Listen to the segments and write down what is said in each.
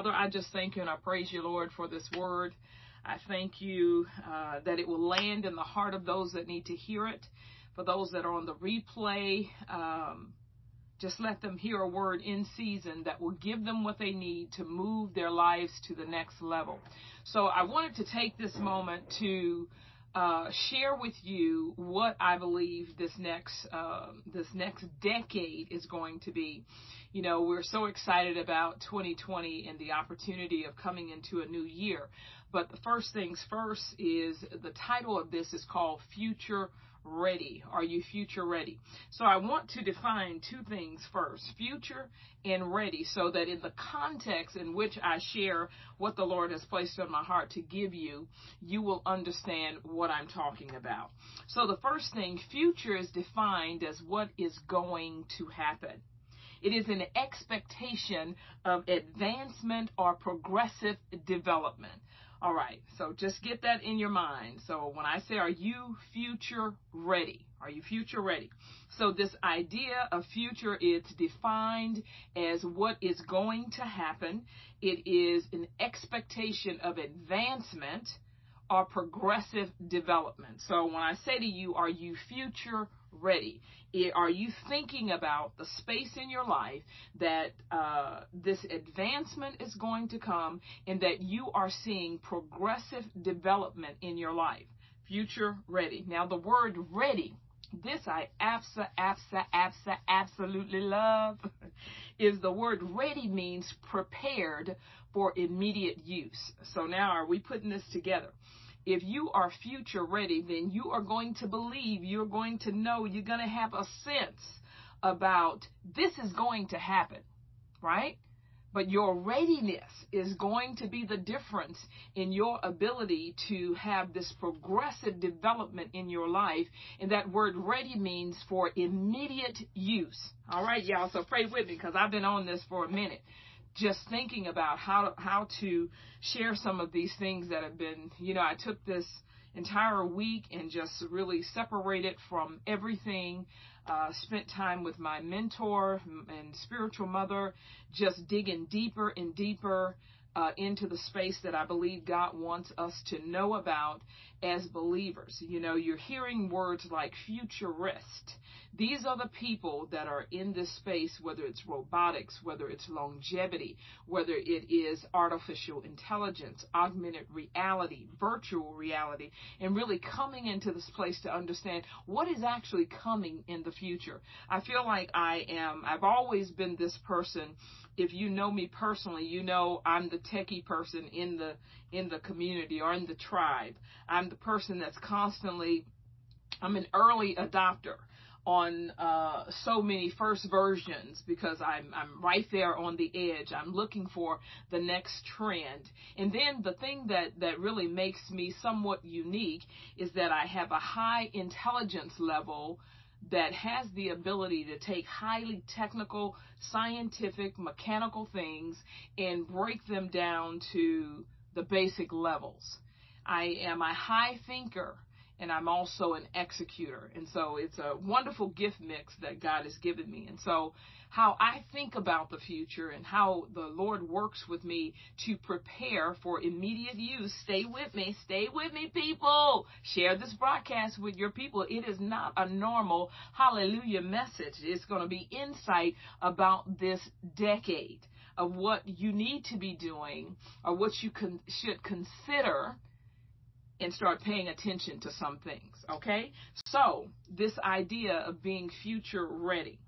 Father, I just thank you and I praise you, Lord, for this word. I thank you uh, that it will land in the heart of those that need to hear it. For those that are on the replay, um, just let them hear a word in season that will give them what they need to move their lives to the next level. So I wanted to take this moment to uh, share with you what I believe this next uh, this next decade is going to be. You know, we're so excited about 2020 and the opportunity of coming into a new year. But the first things first is the title of this is called Future ready? Are you future ready? So I want to define two things first future and ready, so that in the context in which I share what the Lord has placed on my heart to give you, you will understand what I'm talking about. So the first thing, future is defined as what is going to happen. It is an expectation of advancement or progressive development. All right, so just get that in your mind. So when I say, are you future ready? Are you future ready? So this idea of future is defined as what is going to happen. It is an expectation of advancement or progressive development. So when I say to you, are you future ready? Are you thinking about the space in your life that uh, this advancement is going to come and that you are seeing progressive development in your life? Future ready. Now, the word ready, this I absa, absa, absa, absolutely love, is the word ready means prepared for immediate use. So now, are we putting this together? If you are future ready, then you are going to believe, you're going to know, you're going to have a sense about this is going to happen, right? But your readiness is going to be the difference in your ability to have this progressive development in your life. And that word ready means for immediate use. All right, y'all. So pray with me because I've been on this for a minute just thinking about how to, how to share some of these things that have been, you know, I took this entire week and just really separated from everything. Uh, spent time with my mentor and spiritual mother, just digging deeper and deeper uh, into the space that I believe God wants us to know about as believers. You know, you're hearing words like futurist. These are the people that are in this space, whether it's robotics, whether it's longevity, whether it is artificial intelligence, augmented reality, virtual reality, and really coming into this place to understand what is actually coming in the future. I feel like I am, I've always been this person if you know me personally, you know I'm the techie person in the in the community or in the tribe. I'm the person that's constantly I'm an early adopter on uh, so many first versions because I'm I'm right there on the edge. I'm looking for the next trend. And then the thing that that really makes me somewhat unique is that I have a high intelligence level that has the ability to take highly technical, scientific, mechanical things and break them down to the basic levels. I am a high thinker and I'm also an executor. And so it's a wonderful gift mix that God has given me. And so how I think about the future and how the Lord works with me to prepare for immediate use. Stay with me. Stay with me, people. Share this broadcast with your people. It is not a normal hallelujah message. It's going to be insight about this decade of what you need to be doing or what you should consider and start paying attention to some things. Okay? So, this idea of being future ready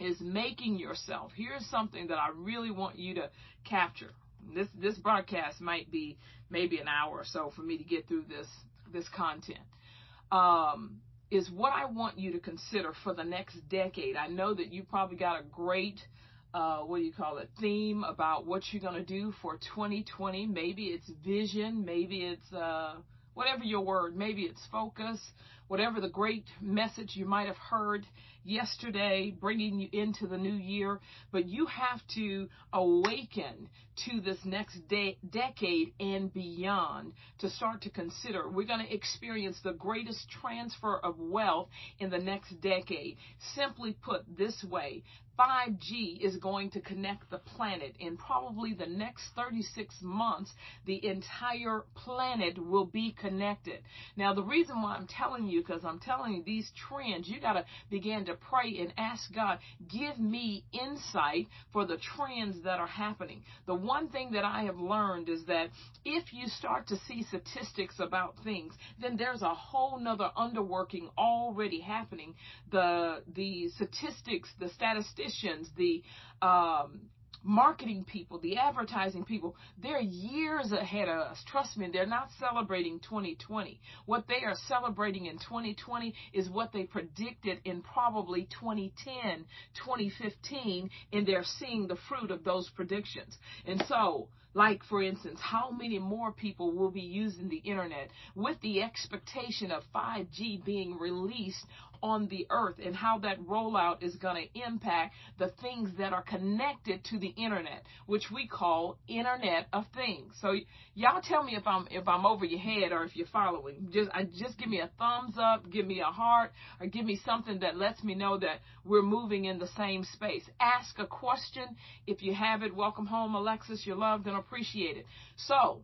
is making yourself. Here's something that I really want you to capture. This this broadcast might be maybe an hour or so for me to get through this this content. Um, is what I want you to consider for the next decade. I know that you probably got a great uh, what do you call it, theme about what you're going to do for 2020. Maybe it's vision, maybe it's uh, whatever your word, maybe it's focus, whatever the great message you might have heard yesterday, bringing you into the new year, but you have to awaken to this next de- decade and beyond to start to consider. We're going to experience the greatest transfer of wealth in the next decade. Simply put this way, 5G is going to connect the planet. In probably the next 36 months, the entire planet will be connected. Now, the reason why I'm telling you, because I'm telling you these trends, you got to begin to pray and ask God, give me insight for the trends that are happening. The one thing that I have learned is that if you start to see statistics about things, then there's a whole nother underworking already happening. The, the statistics, the statisticians, the um, marketing people, the advertising people, they're years ahead of us. Trust me, they're not celebrating 2020. What they are celebrating in 2020 is what they predicted in probably 2010, 2015, and they're seeing the fruit of those predictions. And so, like, for instance, how many more people will be using the internet with the expectation of 5G being released on the earth and how that rollout is going to impact the things that are connected to the internet, which we call Internet of Things. So y'all tell me if I'm if I'm over your head or if you're following. Just I, just give me a thumbs up, give me a heart, or give me something that lets me know that we're moving in the same space. Ask a question if you have it. Welcome home, Alexis. You're loved and appreciated. So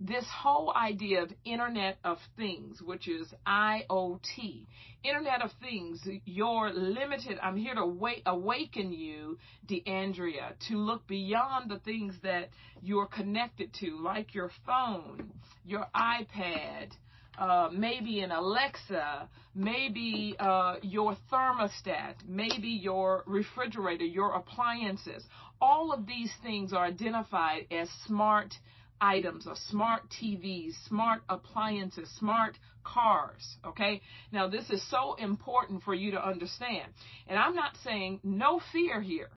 this whole idea of Internet of Things, which is IoT, Internet of Things, you're limited. I'm here to wait, awaken you, DeAndrea, to look beyond the things that you're connected to, like your phone, your iPad, uh, maybe an Alexa, maybe uh, your thermostat, maybe your refrigerator, your appliances. All of these things are identified as smart items or smart TVs, smart appliances, smart cars. Okay. Now, this is so important for you to understand. And I'm not saying no fear here.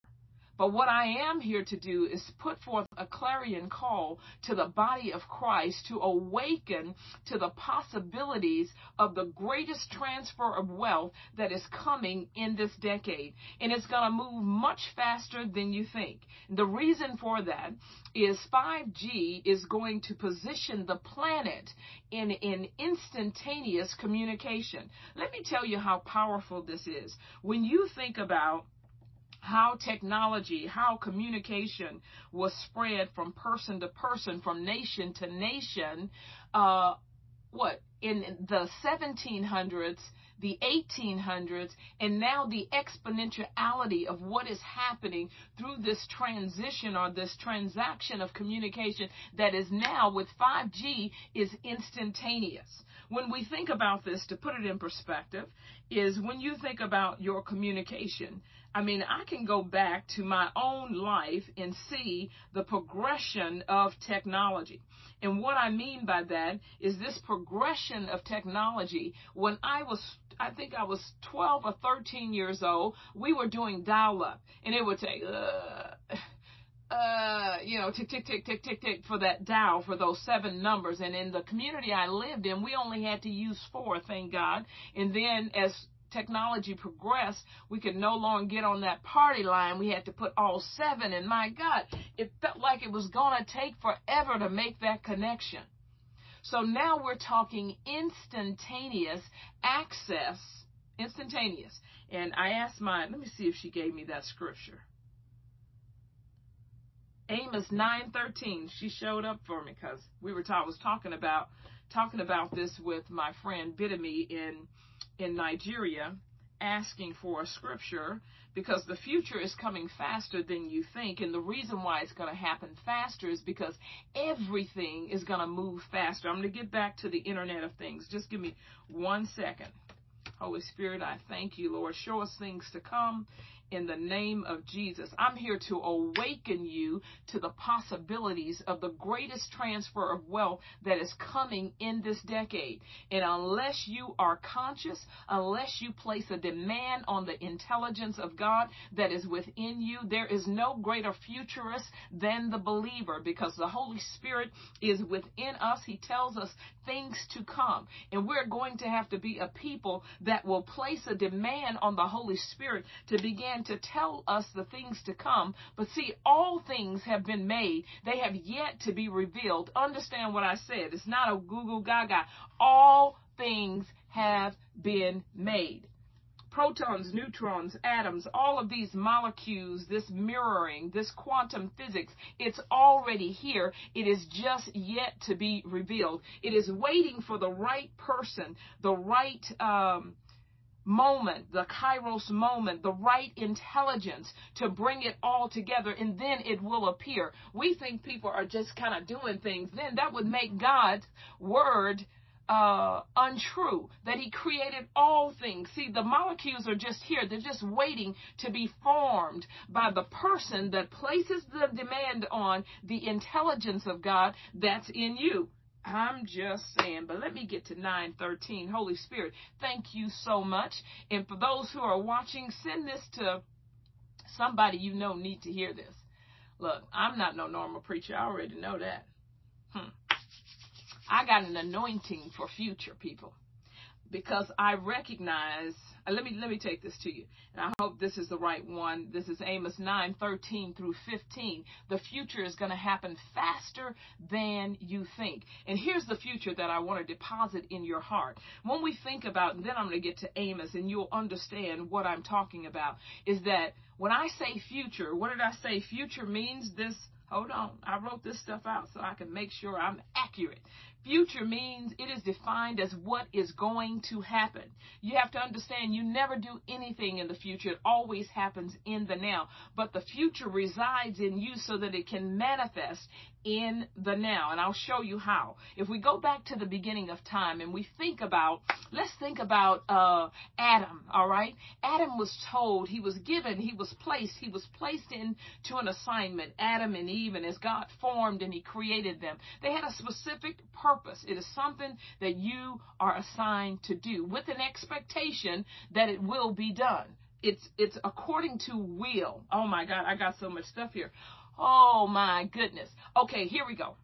But what I am here to do is put forth a clarion call to the body of Christ to awaken to the possibilities of the greatest transfer of wealth that is coming in this decade. And it's going to move much faster than you think. The reason for that is 5G is going to position the planet in, in instantaneous communication. Let me tell you how powerful this is. When you think about how technology, how communication was spread from person to person, from nation to nation. Uh, what in the 1700s, the 1800s, and now the exponentiality of what is happening through this transition or this transaction of communication that is now with 5G is instantaneous. When we think about this, to put it in perspective, is when you think about your communication, I mean, I can go back to my own life and see the progression of technology. And what I mean by that is this progression of technology. When I was, I think I was 12 or 13 years old, we were doing dial up. And it would take, uh, uh, you know, tick, tick, tick, tick, tick, tick for that dial for those seven numbers. And in the community I lived in, we only had to use four, thank God. And then as technology progressed, we could no longer get on that party line. We had to put all seven. And my God, it felt like it was going to take forever to make that connection. So now we're talking instantaneous access, instantaneous. And I asked my, let me see if she gave me that scripture. Amos 9:13. She showed up for me because we were ta- was talking about talking about this with my friend Bidemi in in Nigeria, asking for a scripture because the future is coming faster than you think, and the reason why it's going to happen faster is because everything is going to move faster. I'm going to get back to the Internet of Things. Just give me one second. Holy Spirit, I thank you, Lord. Show us things to come in the name of Jesus. I'm here to awaken you to the possibilities of the greatest transfer of wealth that is coming in this decade. And unless you are conscious, unless you place a demand on the intelligence of God that is within you, there is no greater futurist than the believer because the Holy Spirit is within us. He tells us things to come. And we're going to have to be a people that will place a demand on the Holy Spirit to begin to tell us the things to come. But see, all things have been made. They have yet to be revealed. Understand what I said. It's not a Google gaga. All things have been made protons, neutrons, atoms, all of these molecules, this mirroring, this quantum physics, it's already here. It is just yet to be revealed. It is waiting for the right person, the right um, moment, the kairos moment, the right intelligence to bring it all together, and then it will appear. We think people are just kind of doing things. Then that would make God's word uh, untrue, that he created all things. See, the molecules are just here. They're just waiting to be formed by the person that places the demand on the intelligence of God that's in you. I'm just saying, but let me get to 913. Holy Spirit, thank you so much. And for those who are watching, send this to somebody you know need to hear this. Look, I'm not no normal preacher. I already know that. Hmm. I got an anointing for future people because I recognize let me let me take this to you. And I hope this is the right one. This is Amos 9:13 through 15. The future is going to happen faster than you think. And here's the future that I want to deposit in your heart. When we think about, and then I'm going to get to Amos and you'll understand what I'm talking about, is that when I say future, what did I say? Future means this Hold on. I wrote this stuff out so I can make sure I'm accurate. Future means it is defined as what is going to happen. You have to understand you never do anything in the future. It always happens in the now. But the future resides in you so that it can manifest in the now. And I'll show you how. If we go back to the beginning of time and we think about, let's think about uh, Adam, all right? Adam was told, he was given, he was placed, he was placed into an assignment, Adam and Eve, and as God formed and he created them, they had a specific purpose. It is something that you are assigned to do with an expectation that it will be done it's it's according to will. Oh my God, I got so much stuff here. Oh my goodness. Okay, here we go.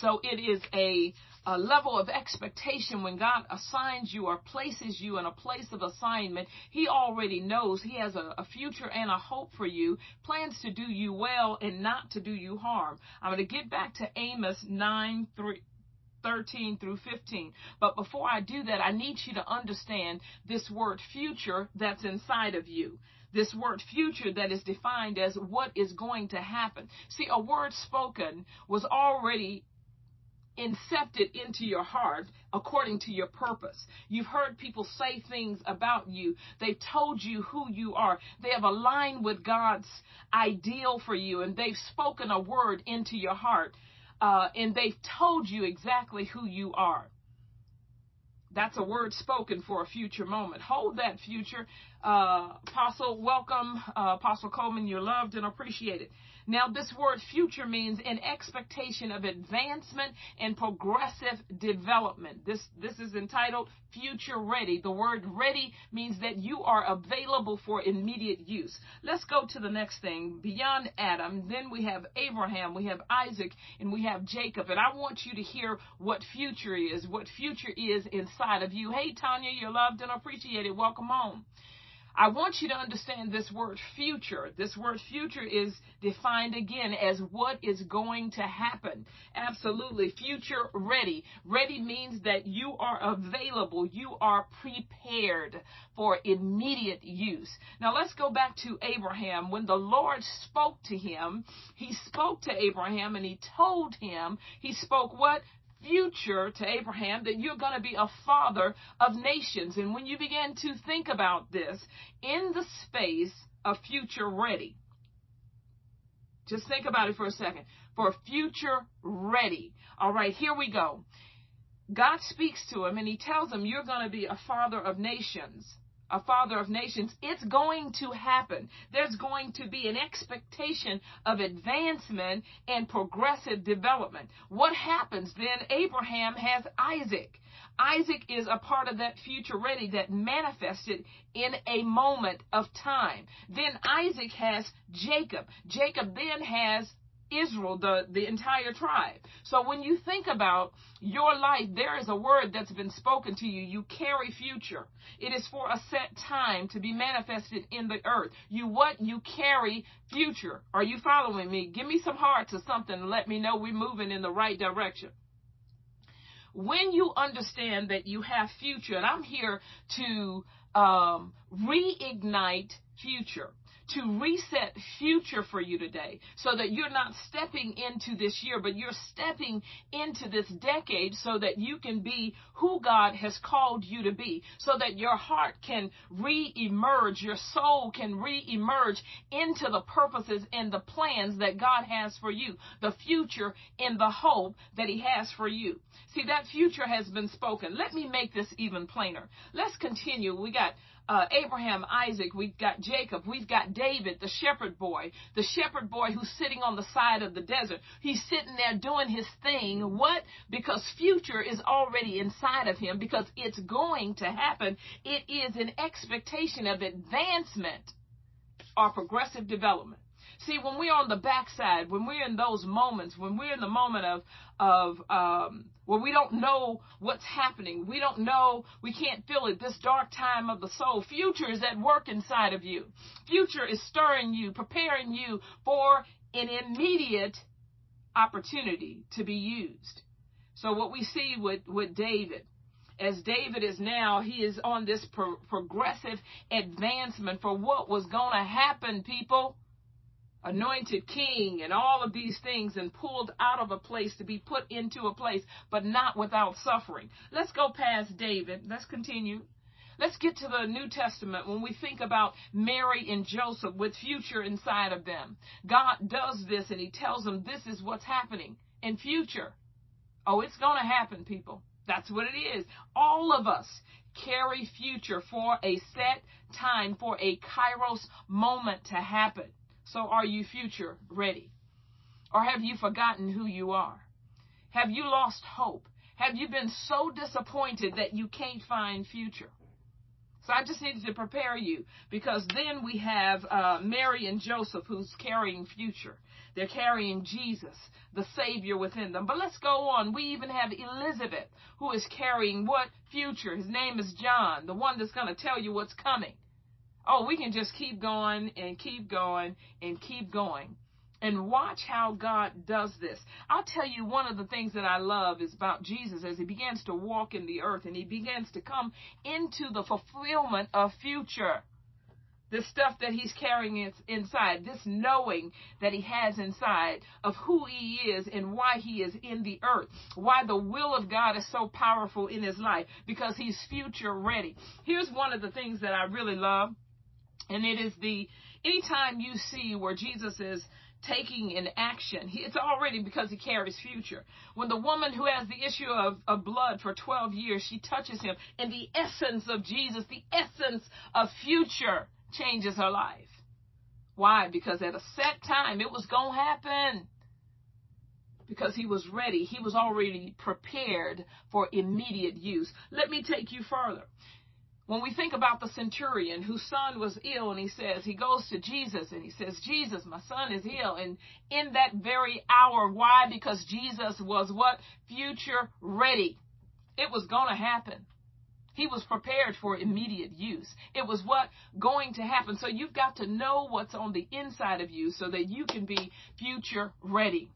So it is a, a, level of expectation when God assigns you or places you in a place of assignment. He already knows He has a, a future and a hope for you, plans to do you well and not to do you harm. I'm going to get back to Amos 9 3. 13 through 15. But before I do that, I need you to understand this word future that's inside of you this word future that is defined as what is going to happen. See, a word spoken was already incepted into your heart according to your purpose. You've heard people say things about you. They've told you who you are. They have aligned with God's ideal for you and they've spoken a word into your heart. Uh, and they've told you exactly who you are. That's a word spoken for a future moment. Hold that future. Uh, Apostle, welcome. Uh, Apostle Coleman, you're loved and appreciated. Now, this word future means an expectation of advancement and progressive development. This, this is entitled future ready. The word ready means that you are available for immediate use. Let's go to the next thing. Beyond Adam, then we have Abraham, we have Isaac, and we have Jacob. And I want you to hear what future is, what future is inside of you. Hey, Tanya, you're loved and appreciated. Welcome home. I want you to understand this word future. This word future is defined again as what is going to happen. Absolutely. Future ready. Ready means that you are available. You are prepared for immediate use. Now let's go back to Abraham. When the Lord spoke to him, he spoke to Abraham and he told him, he spoke what? Future to Abraham that you're going to be a father of nations. And when you begin to think about this in the space of future ready, just think about it for a second. For future ready. All right, here we go. God speaks to him and he tells him, You're going to be a father of nations. A father of nations, it's going to happen. There's going to be an expectation of advancement and progressive development. What happens then? Abraham has Isaac. Isaac is a part of that future ready that manifested in a moment of time. Then Isaac has Jacob. Jacob then has Israel, the, the entire tribe. So when you think about your life, there is a word that's been spoken to you. You carry future. It is for a set time to be manifested in the earth. You what? You carry future. Are you following me? Give me some hearts or something and let me know we're moving in the right direction. When you understand that you have future, and I'm here to um, reignite future to reset future for you today so that you're not stepping into this year, but you're stepping into this decade so that you can be who God has called you to be, so that your heart can re-emerge, your soul can re-emerge into the purposes and the plans that God has for you, the future and the hope that He has for you. See, that future has been spoken. Let me make this even plainer. Let's continue. We got uh, Abraham, Isaac, we've got Jacob, we've got David, the shepherd boy, the shepherd boy who's sitting on the side of the desert. He's sitting there doing his thing. What? Because future is already inside of him because it's going to happen. It is an expectation of advancement or progressive development. See, when we're on the backside, when we're in those moments, when we're in the moment of of um, we don't know what's happening, we don't know, we can't feel it. This dark time of the soul, future is at work inside of you. Future is stirring you, preparing you for an immediate opportunity to be used. So what we see with with David as David is now, he is on this pro- progressive advancement for what was going to happen, people anointed king and all of these things and pulled out of a place to be put into a place, but not without suffering. Let's go past David. Let's continue. Let's get to the New Testament when we think about Mary and Joseph with future inside of them. God does this and he tells them this is what's happening in future. Oh, it's going to happen, people. That's what it is. All of us carry future for a set time, for a kairos moment to happen. So are you future ready? Or have you forgotten who you are? Have you lost hope? Have you been so disappointed that you can't find future? So I just needed to prepare you because then we have uh, Mary and Joseph who's carrying future. They're carrying Jesus, the Savior within them. But let's go on. We even have Elizabeth who is carrying what future? His name is John, the one that's going to tell you what's coming oh, we can just keep going and keep going and keep going. And watch how God does this. I'll tell you one of the things that I love is about Jesus as he begins to walk in the earth and he begins to come into the fulfillment of future. The stuff that he's carrying inside, this knowing that he has inside of who he is and why he is in the earth, why the will of God is so powerful in his life, because he's future ready. Here's one of the things that I really love and it is the, anytime you see where Jesus is taking an action, it's already because he carries future. When the woman who has the issue of, of blood for 12 years, she touches him, and the essence of Jesus, the essence of future changes her life. Why? Because at a set time, it was going to happen. Because he was ready. He was already prepared for immediate use. Let me take you further when we think about the centurion whose son was ill and he says he goes to Jesus and he says Jesus my son is ill and in that very hour why because Jesus was what future ready it was going to happen he was prepared for immediate use. It was what going to happen. So you've got to know what's on the inside of you so that you can be future ready.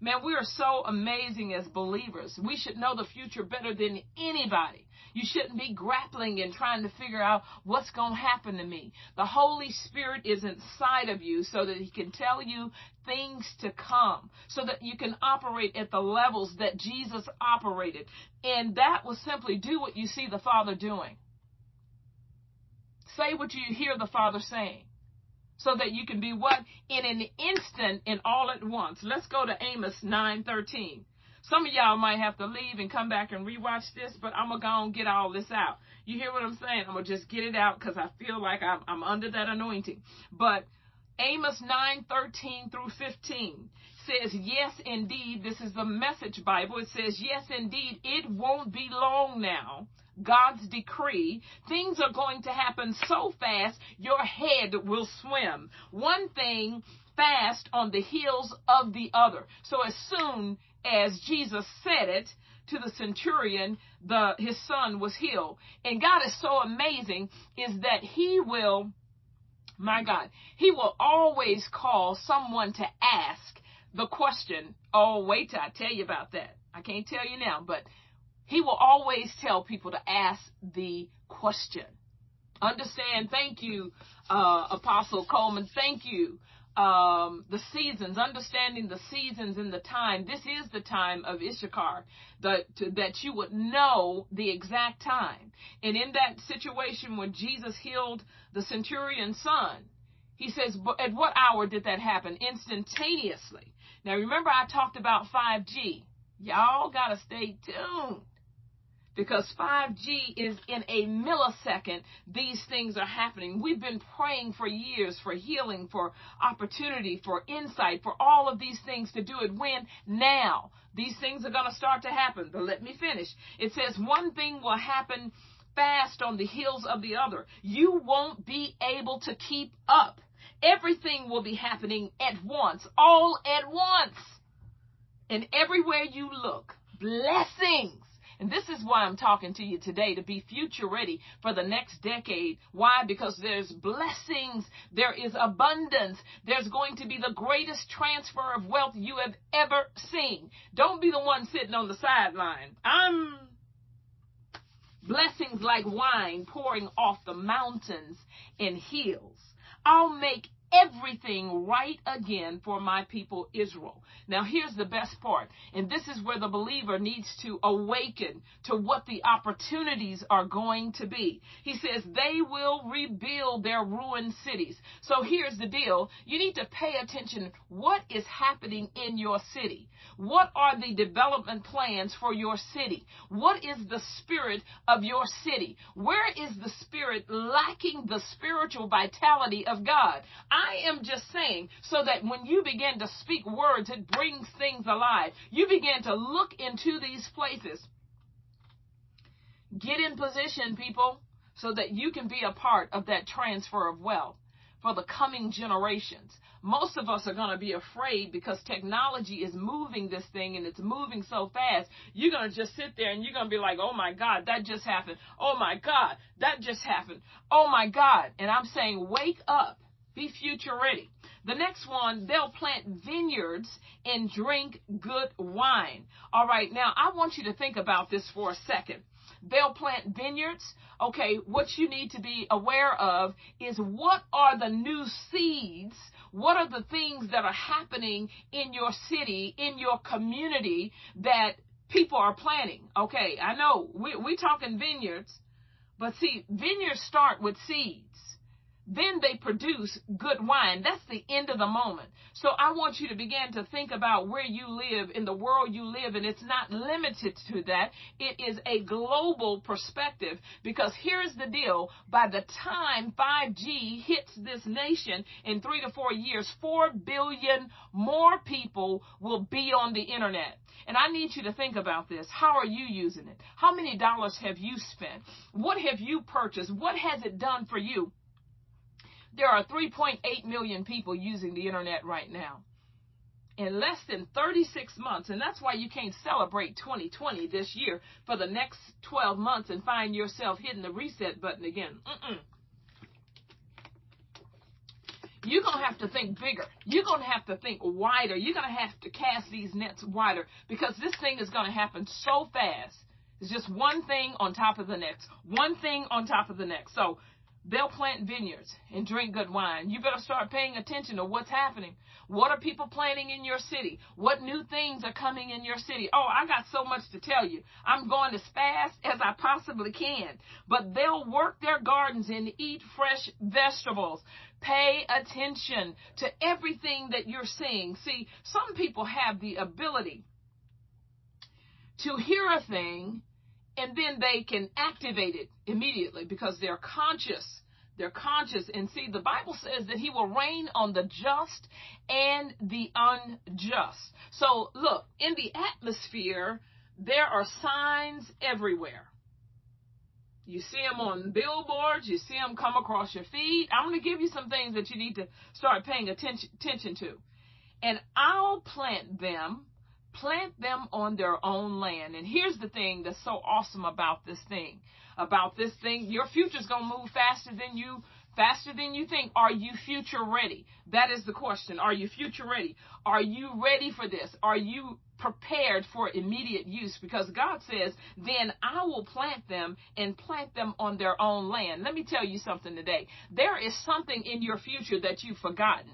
Man, we are so amazing as believers. We should know the future better than anybody. You shouldn't be grappling and trying to figure out what's going to happen to me. The Holy Spirit is inside of you so that He can tell you things to come, so that you can operate at the levels that Jesus operated. And that will simply do what you see the Father doing. Say what you hear the Father saying so that you can be what in an instant and all at once let's go to amos 9:13 Some of y'all might have to leave and come back and rewatch this, but I'm to go and get all this out. You hear what I'm saying? I'm to just get it out because I feel like I'm, I'm under that anointing. But Amos 9, 13 through 15 says, Yes, indeed. This is the message Bible. It says, Yes, indeed. It won't be long now. God's decree. Things are going to happen so fast, your head will swim. One thing fast on the heels of the other. So as soon as Jesus said it to the centurion, the his son was healed. And God is so amazing is that he will my God, he will always call someone to ask the question. Oh, wait till I tell you about that. I can't tell you now, but he will always tell people to ask the question. Understand, thank you, uh, Apostle Coleman. Thank you um, the seasons, understanding the seasons and the time. This is the time of Issachar, the, to, that you would know the exact time. And in that situation when Jesus healed the centurion's son, he says, at what hour did that happen? Instantaneously. Now remember I talked about 5G. Y'all gotta stay tuned because 5G is in a millisecond, these things are happening. We've been praying for years for healing, for opportunity, for insight, for all of these things to do it when? Now. These things are going to start to happen. But let me finish. It says one thing will happen fast on the heels of the other. You won't be able to keep up. Everything will be happening at once, all at once. And everywhere you look, blessings and this is why I'm talking to you today to be future ready for the next decade. Why? Because there's blessings, there is abundance, there's going to be the greatest transfer of wealth you have ever seen. Don't be the one sitting on the sideline. I'm blessings like wine pouring off the mountains and hills. I'll make everything right again for my people Israel. Now, here's the best part, and this is where the believer needs to awaken to what the opportunities are going to be. He says, They will rebuild their ruined cities. So here's the deal you need to pay attention what is happening in your city. What are the development plans for your city? What is the spirit of your city? Where is the spirit lacking the spiritual vitality of God? I am just saying so that when you begin to speak words, it brings things alive. You begin to look into these places. Get in position, people, so that you can be a part of that transfer of wealth for the coming generations. Most of us are going to be afraid because technology is moving this thing and it's moving so fast. You're going to just sit there and you're going to be like, oh my God, that just happened. Oh my God, that just happened. Oh my God. And I'm saying, wake up. Be future ready. The next one, they'll plant vineyards and drink good wine. All right, now I want you to think about this for a second. They'll plant vineyards. Okay, what you need to be aware of is what are the new seeds? What are the things that are happening in your city, in your community that people are planting? Okay, I know we, we're talking vineyards, but see, vineyards start with seeds then they produce good wine. That's the end of the moment. So I want you to begin to think about where you live in the world you live in. It's not limited to that. It is a global perspective because here's the deal. By the time 5G hits this nation in three to four years, four billion more people will be on the internet. And I need you to think about this. How are you using it? How many dollars have you spent? What have you purchased? What has it done for you? There are 3.8 million people using the internet right now. In less than 36 months, and that's why you can't celebrate 2020 this year for the next 12 months and find yourself hitting the reset button again. Mm-mm. You're going to have to think bigger. You're going to have to think wider. You're going to have to cast these nets wider because this thing is going to happen so fast. It's just one thing on top of the next, one thing on top of the next. So They'll plant vineyards and drink good wine. You better start paying attention to what's happening. What are people planting in your city? What new things are coming in your city? Oh, I got so much to tell you. I'm going as fast as I possibly can. But they'll work their gardens and eat fresh vegetables. Pay attention to everything that you're seeing. See, some people have the ability to hear a thing and then they can activate it immediately because they're conscious. They're conscious. And see, the Bible says that he will rain on the just and the unjust. So look, in the atmosphere, there are signs everywhere. You see them on billboards, you see them come across your feed. I'm going to give you some things that you need to start paying attention, attention to. And I'll plant them plant them on their own land. And here's the thing that's so awesome about this thing. About this thing, your future's going to move faster than you faster than you think. Are you future ready? That is the question. Are you future ready? Are you ready for this? Are you prepared for immediate use? Because God says, then I will plant them and plant them on their own land. Let me tell you something today. There is something in your future that you've forgotten.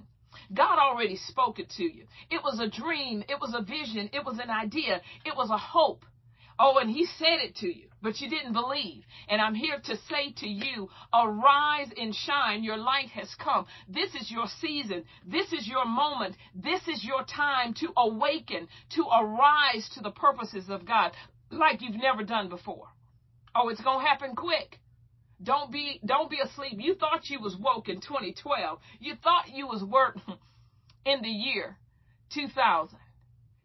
God already spoke it to you. It was a dream. It was a vision. It was an idea. It was a hope. Oh, and he said it to you, but you didn't believe. And I'm here to say to you, arise and shine. Your light has come. This is your season. This is your moment. This is your time to awaken, to arise to the purposes of God like you've never done before. Oh, it's going to happen quick. Don't be don't be asleep. You thought you was woke in 2012. You thought you was woke in the year 2000.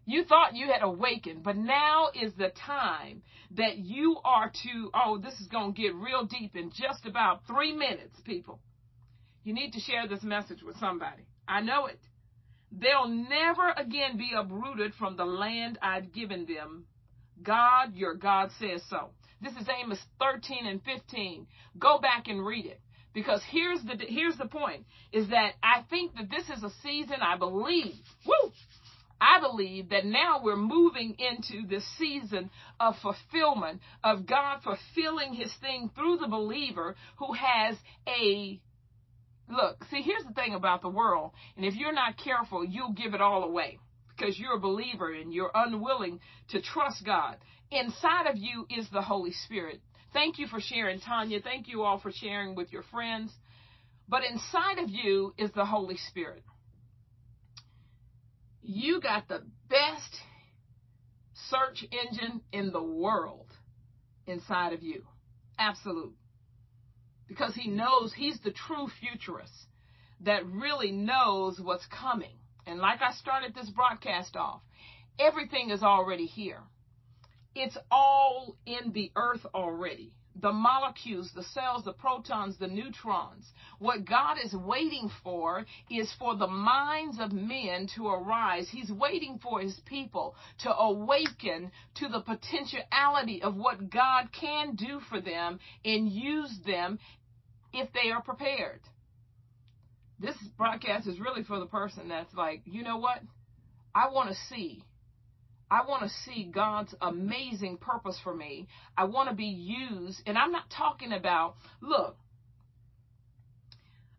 You thought you had awakened, but now is the time that you are to oh, this is going to get real deep in just about 3 minutes, people. You need to share this message with somebody. I know it. They'll never again be uprooted from the land I've given them. God, your God says so. This is Amos 13 and 15. Go back and read it. Because here's the here's the point is that I think that this is a season I believe. Woo! I believe that now we're moving into this season of fulfillment of God fulfilling his thing through the believer who has a look, see here's the thing about the world, and if you're not careful, you'll give it all away because you're a believer and you're unwilling to trust God. Inside of you is the Holy Spirit. Thank you for sharing, Tanya. Thank you all for sharing with your friends. But inside of you is the Holy Spirit. You got the best search engine in the world inside of you. Absolute. Because he knows he's the true futurist that really knows what's coming. And like I started this broadcast off, everything is already here. It's all in the earth already. The molecules, the cells, the protons, the neutrons. What God is waiting for is for the minds of men to arise. He's waiting for his people to awaken to the potentiality of what God can do for them and use them if they are prepared. This broadcast is really for the person that's like, you know what? I want to see I want to see God's amazing purpose for me. I want to be used. And I'm not talking about, look,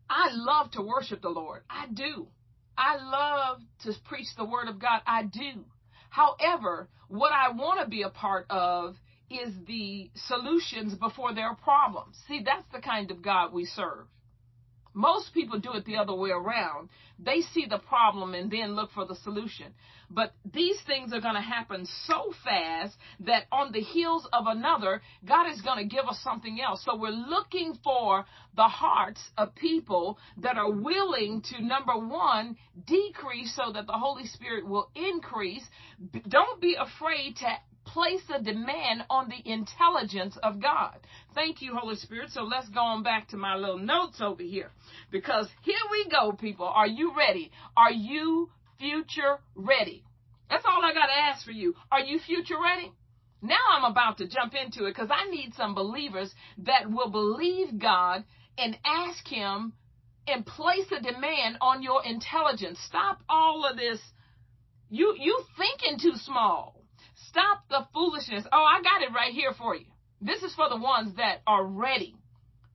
I love to worship the Lord. I do. I love to preach the word of God. I do. However, what I want to be a part of is the solutions before there are problems. See, that's the kind of God we serve. Most people do it the other way around. They see the problem and then look for the solution. But these things are going to happen so fast that on the heels of another, God is going to give us something else. So we're looking for the hearts of people that are willing to, number one, decrease so that the Holy Spirit will increase. Don't be afraid to place a demand on the intelligence of God. Thank you, Holy Spirit. So let's go on back to my little notes over here. Because here we go, people. Are you ready? Are you future ready? That's all I got to ask for you. Are you future ready? Now I'm about to jump into it because I need some believers that will believe God and ask Him and place a demand on your intelligence. Stop all of this. You you thinking too small. Stop the foolishness. Oh, I got it right here for you. This is for the ones that are ready.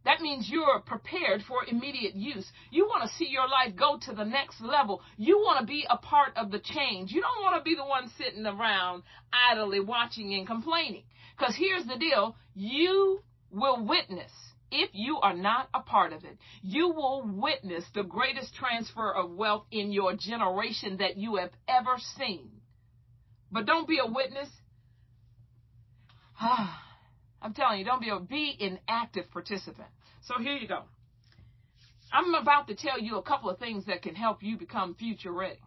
That means you're prepared for immediate use. You want to see your life go to the next level. You want to be a part of the change. You don't want to be the one sitting around idly watching and complaining. Because here's the deal you will witness, if you are not a part of it, you will witness the greatest transfer of wealth in your generation that you have ever seen. But don't be a witness. I'm telling you, don't be a be an active participant. So here you go. I'm about to tell you a couple of things that can help you become future ready.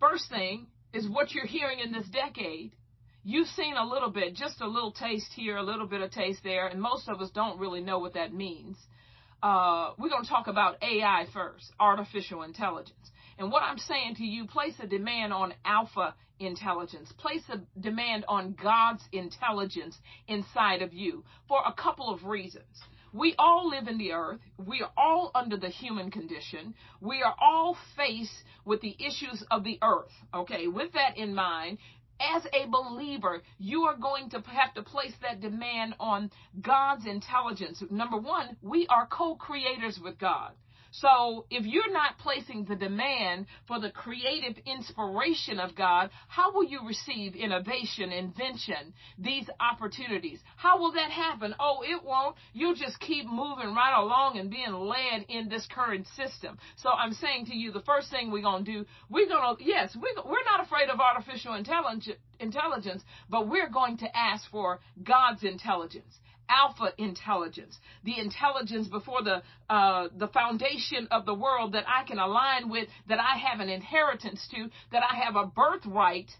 First thing is what you're hearing in this decade. You've seen a little bit, just a little taste here, a little bit of taste there, and most of us don't really know what that means. Uh, we're going to talk about AI first, artificial intelligence. And what I'm saying to you, place a demand on alpha intelligence. Place a demand on God's intelligence inside of you for a couple of reasons. We all live in the earth. We are all under the human condition. We are all faced with the issues of the earth. Okay, with that in mind, as a believer, you are going to have to place that demand on God's intelligence. Number one, we are co creators with God. So if you're not placing the demand for the creative inspiration of God, how will you receive innovation, invention, these opportunities? How will that happen? Oh, it won't. You'll just keep moving right along and being led in this current system. So I'm saying to you, the first thing we're going to do, we're going to, yes, we, we're not afraid of artificial intelligence, but we're going to ask for God's intelligence alpha intelligence, the intelligence before the uh, the foundation of the world that I can align with, that I have an inheritance to, that I have a birthright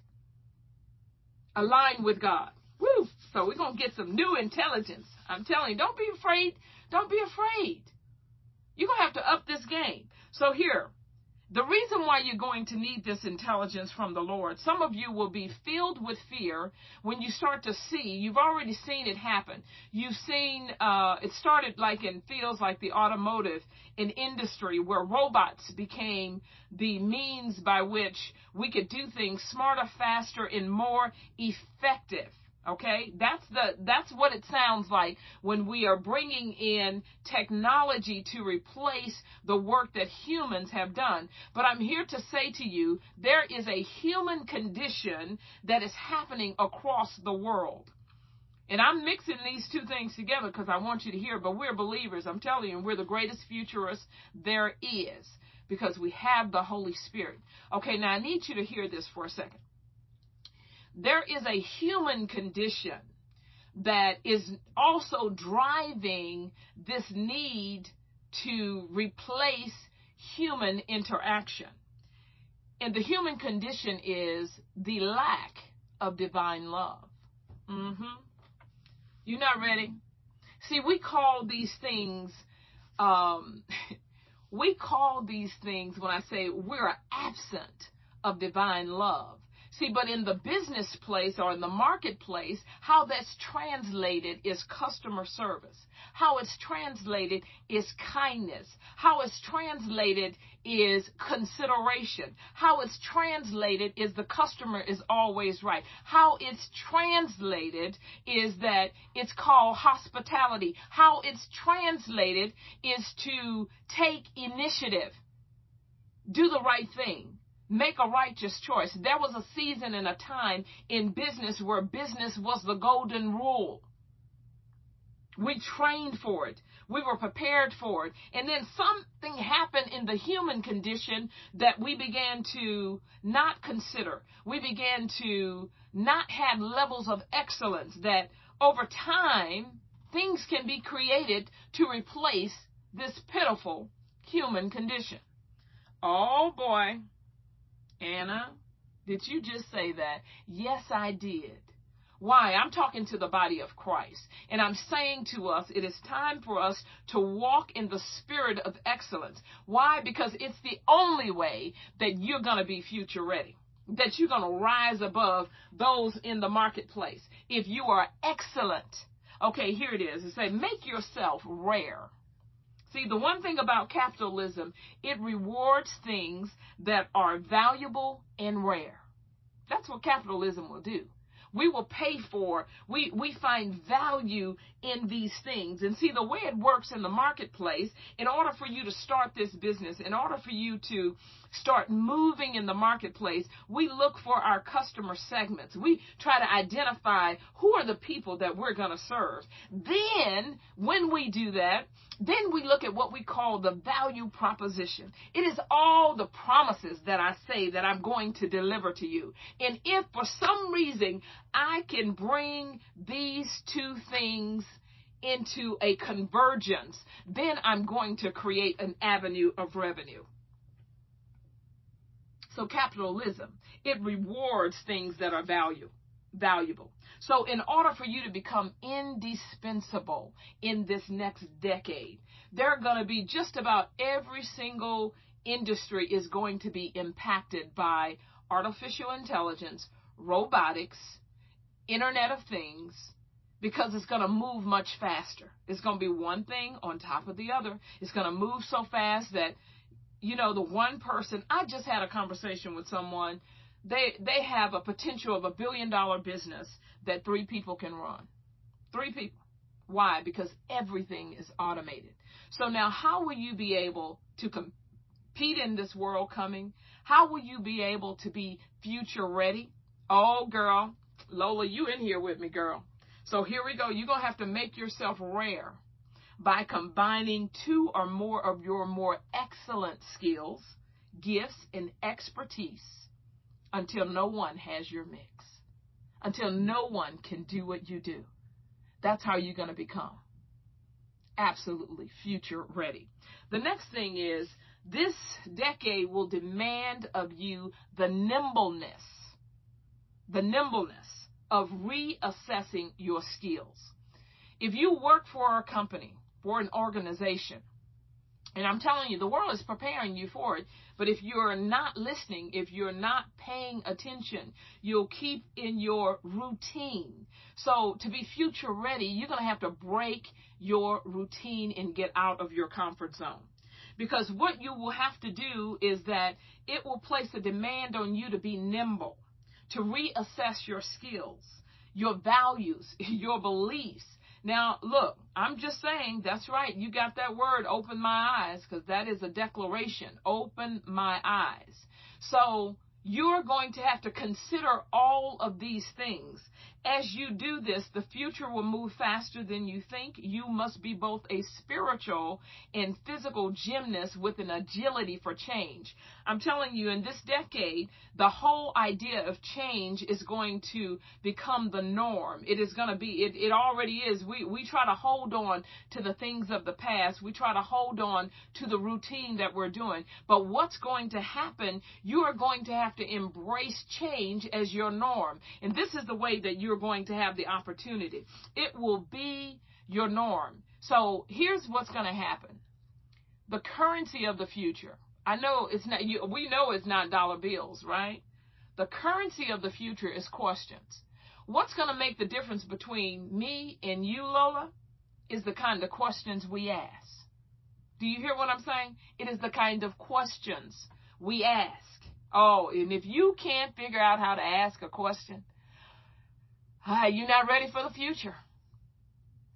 aligned with God. Woo! So we're gonna get some new intelligence. I'm telling you, don't be afraid. Don't be afraid. You're gonna have to up this game. So here, the reason why you're going to need this intelligence from the Lord, some of you will be filled with fear when you start to see, you've already seen it happen. You've seen, uh, it started like in fields like the automotive in industry where robots became the means by which we could do things smarter, faster, and more effective. Okay, that's the that's what it sounds like when we are bringing in technology to replace the work that humans have done. But I'm here to say to you, there is a human condition that is happening across the world. And I'm mixing these two things together because I want you to hear, but we're believers. I'm telling you, we're the greatest futurists there is because we have the Holy Spirit. Okay, now I need you to hear this for a second there is a human condition that is also driving this need to replace human interaction. And the human condition is the lack of divine love. Mm-hmm. You're not ready? See, we call these things, um, we call these things when I say we're absent of divine love. See, but in the business place or in the marketplace, how that's translated is customer service. How it's translated is kindness. How it's translated is consideration. How it's translated is the customer is always right. How it's translated is that it's called hospitality. How it's translated is to take initiative. Do the right thing make a righteous choice. There was a season and a time in business where business was the golden rule. We trained for it. We were prepared for it. And then something happened in the human condition that we began to not consider. We began to not have levels of excellence that over time things can be created to replace this pitiful human condition. Oh boy. Anna, did you just say that? Yes, I did. Why? I'm talking to the body of Christ. And I'm saying to us, it is time for us to walk in the spirit of excellence. Why? Because it's the only way that you're going to be future ready. That you're going to rise above those in the marketplace. If you are excellent. Okay, here it is. It says, make yourself rare. See, the one thing about capitalism, it rewards things that are valuable and rare. That's what capitalism will do. We will pay for, we, we find value in these things. And see, the way it works in the marketplace, in order for you to start this business, in order for you to start moving in the marketplace, we look for our customer segments. We try to identify who are the people that we're going to serve. Then, when we do that, then we look at what we call the value proposition. It is all the promises that I say that I'm going to deliver to you. And if for some reason I can bring these two things into a convergence, then I'm going to create an avenue of revenue. So capitalism, it rewards things that are value, valuable. So in order for you to become indispensable in this next decade, there are going to be just about every single industry is going to be impacted by artificial intelligence, robotics, Internet of Things, because it's going to move much faster. It's going to be one thing on top of the other. It's going to move so fast that, you know, the one person, I just had a conversation with someone. They, they have a potential of a billion dollar business that three people can run. Three people. Why? Because everything is automated. So now how will you be able to compete in this world coming? How will you be able to be future ready? Oh, girl. Lola, you in here with me, girl. So here we go. You're going to have to make yourself rare by combining two or more of your more excellent skills, gifts, and expertise until no one has your mix, until no one can do what you do. That's how you're going to become absolutely future ready. The next thing is this decade will demand of you the nimbleness, the nimbleness of reassessing your skills. If you work for a company, for an organization, and I'm telling you, the world is preparing you for it. But if you're not listening, if you're not paying attention, you'll keep in your routine. So to be future ready, you're going to have to break your routine and get out of your comfort zone. Because what you will have to do is that it will place a demand on you to be nimble to reassess your skills, your values, your beliefs. Now, look, I'm just saying, that's right. You got that word, open my eyes, because that is a declaration. Open my eyes. So, you're going to have to consider all of these things as you do this, the future will move faster than you think. You must be both a spiritual and physical gymnast with an agility for change. I'm telling you, in this decade, the whole idea of change is going to become the norm. It is going to be, it, it already is. We, we try to hold on to the things of the past. We try to hold on to the routine that we're doing. But what's going to happen, you are going to have to embrace change as your norm. And this is the way that you're you're going to have the opportunity. It will be your norm. So here's what's going to happen. The currency of the future. I know it's not, you, we know it's not dollar bills, right? The currency of the future is questions. What's going to make the difference between me and you, Lola, is the kind of questions we ask. Do you hear what I'm saying? It is the kind of questions we ask. Oh, and if you can't figure out how to ask a question, Hi, you're not ready for the future.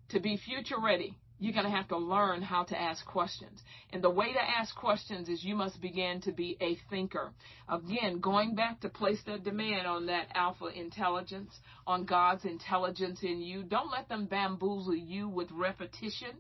To be future ready, you're going to have to learn how to ask questions. And the way to ask questions is you must begin to be a thinker. Again, going back to place that demand on that alpha intelligence, on God's intelligence in you. Don't let them bamboozle you with repetition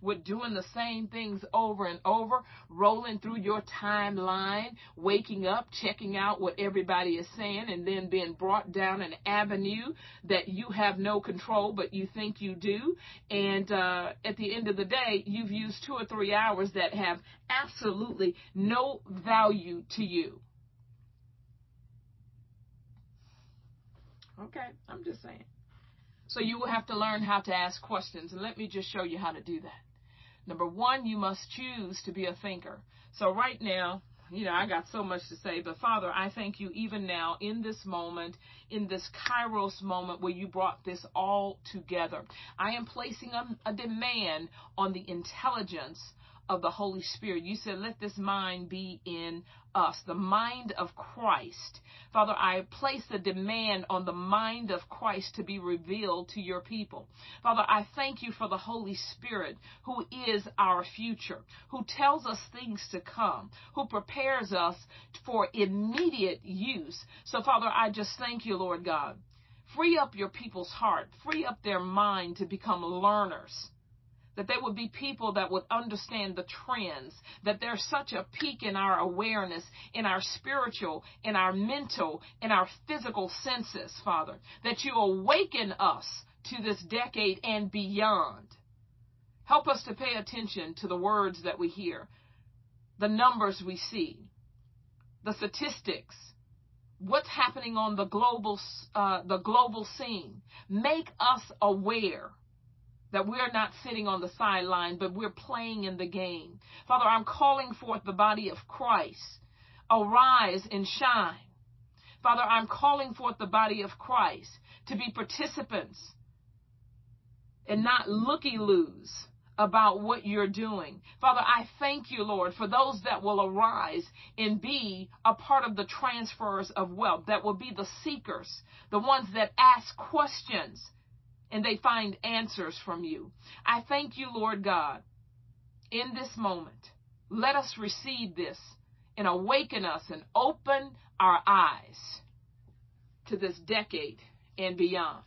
with doing the same things over and over, rolling through your timeline, waking up, checking out what everybody is saying, and then being brought down an avenue that you have no control, but you think you do. And uh, at the end of the day, you've used two or three hours that have absolutely no value to you. Okay, I'm just saying. So you will have to learn how to ask questions, and let me just show you how to do that. Number one, you must choose to be a thinker. So right now, you know, I got so much to say, but Father, I thank you even now in this moment, in this Kairos moment where you brought this all together. I am placing a, a demand on the intelligence of the Holy Spirit. You said, let this mind be in us, the mind of Christ. Father, I place a demand on the mind of Christ to be revealed to your people. Father, I thank you for the Holy Spirit who is our future, who tells us things to come, who prepares us for immediate use. So, Father, I just thank you, Lord God. Free up your people's heart, free up their mind to become learners that they would be people that would understand the trends, that there's such a peak in our awareness, in our spiritual, in our mental, in our physical senses, Father, that you awaken us to this decade and beyond. Help us to pay attention to the words that we hear, the numbers we see, the statistics, what's happening on the global uh, the global scene. Make us aware that we're not sitting on the sideline, but we're playing in the game. Father, I'm calling forth the body of Christ. Arise and shine. Father, I'm calling forth the body of Christ to be participants and not looky loos about what you're doing. Father, I thank you, Lord, for those that will arise and be a part of the transfers of wealth, that will be the seekers, the ones that ask questions and they find answers from you. I thank you, Lord God, in this moment. Let us receive this and awaken us and open our eyes to this decade and beyond.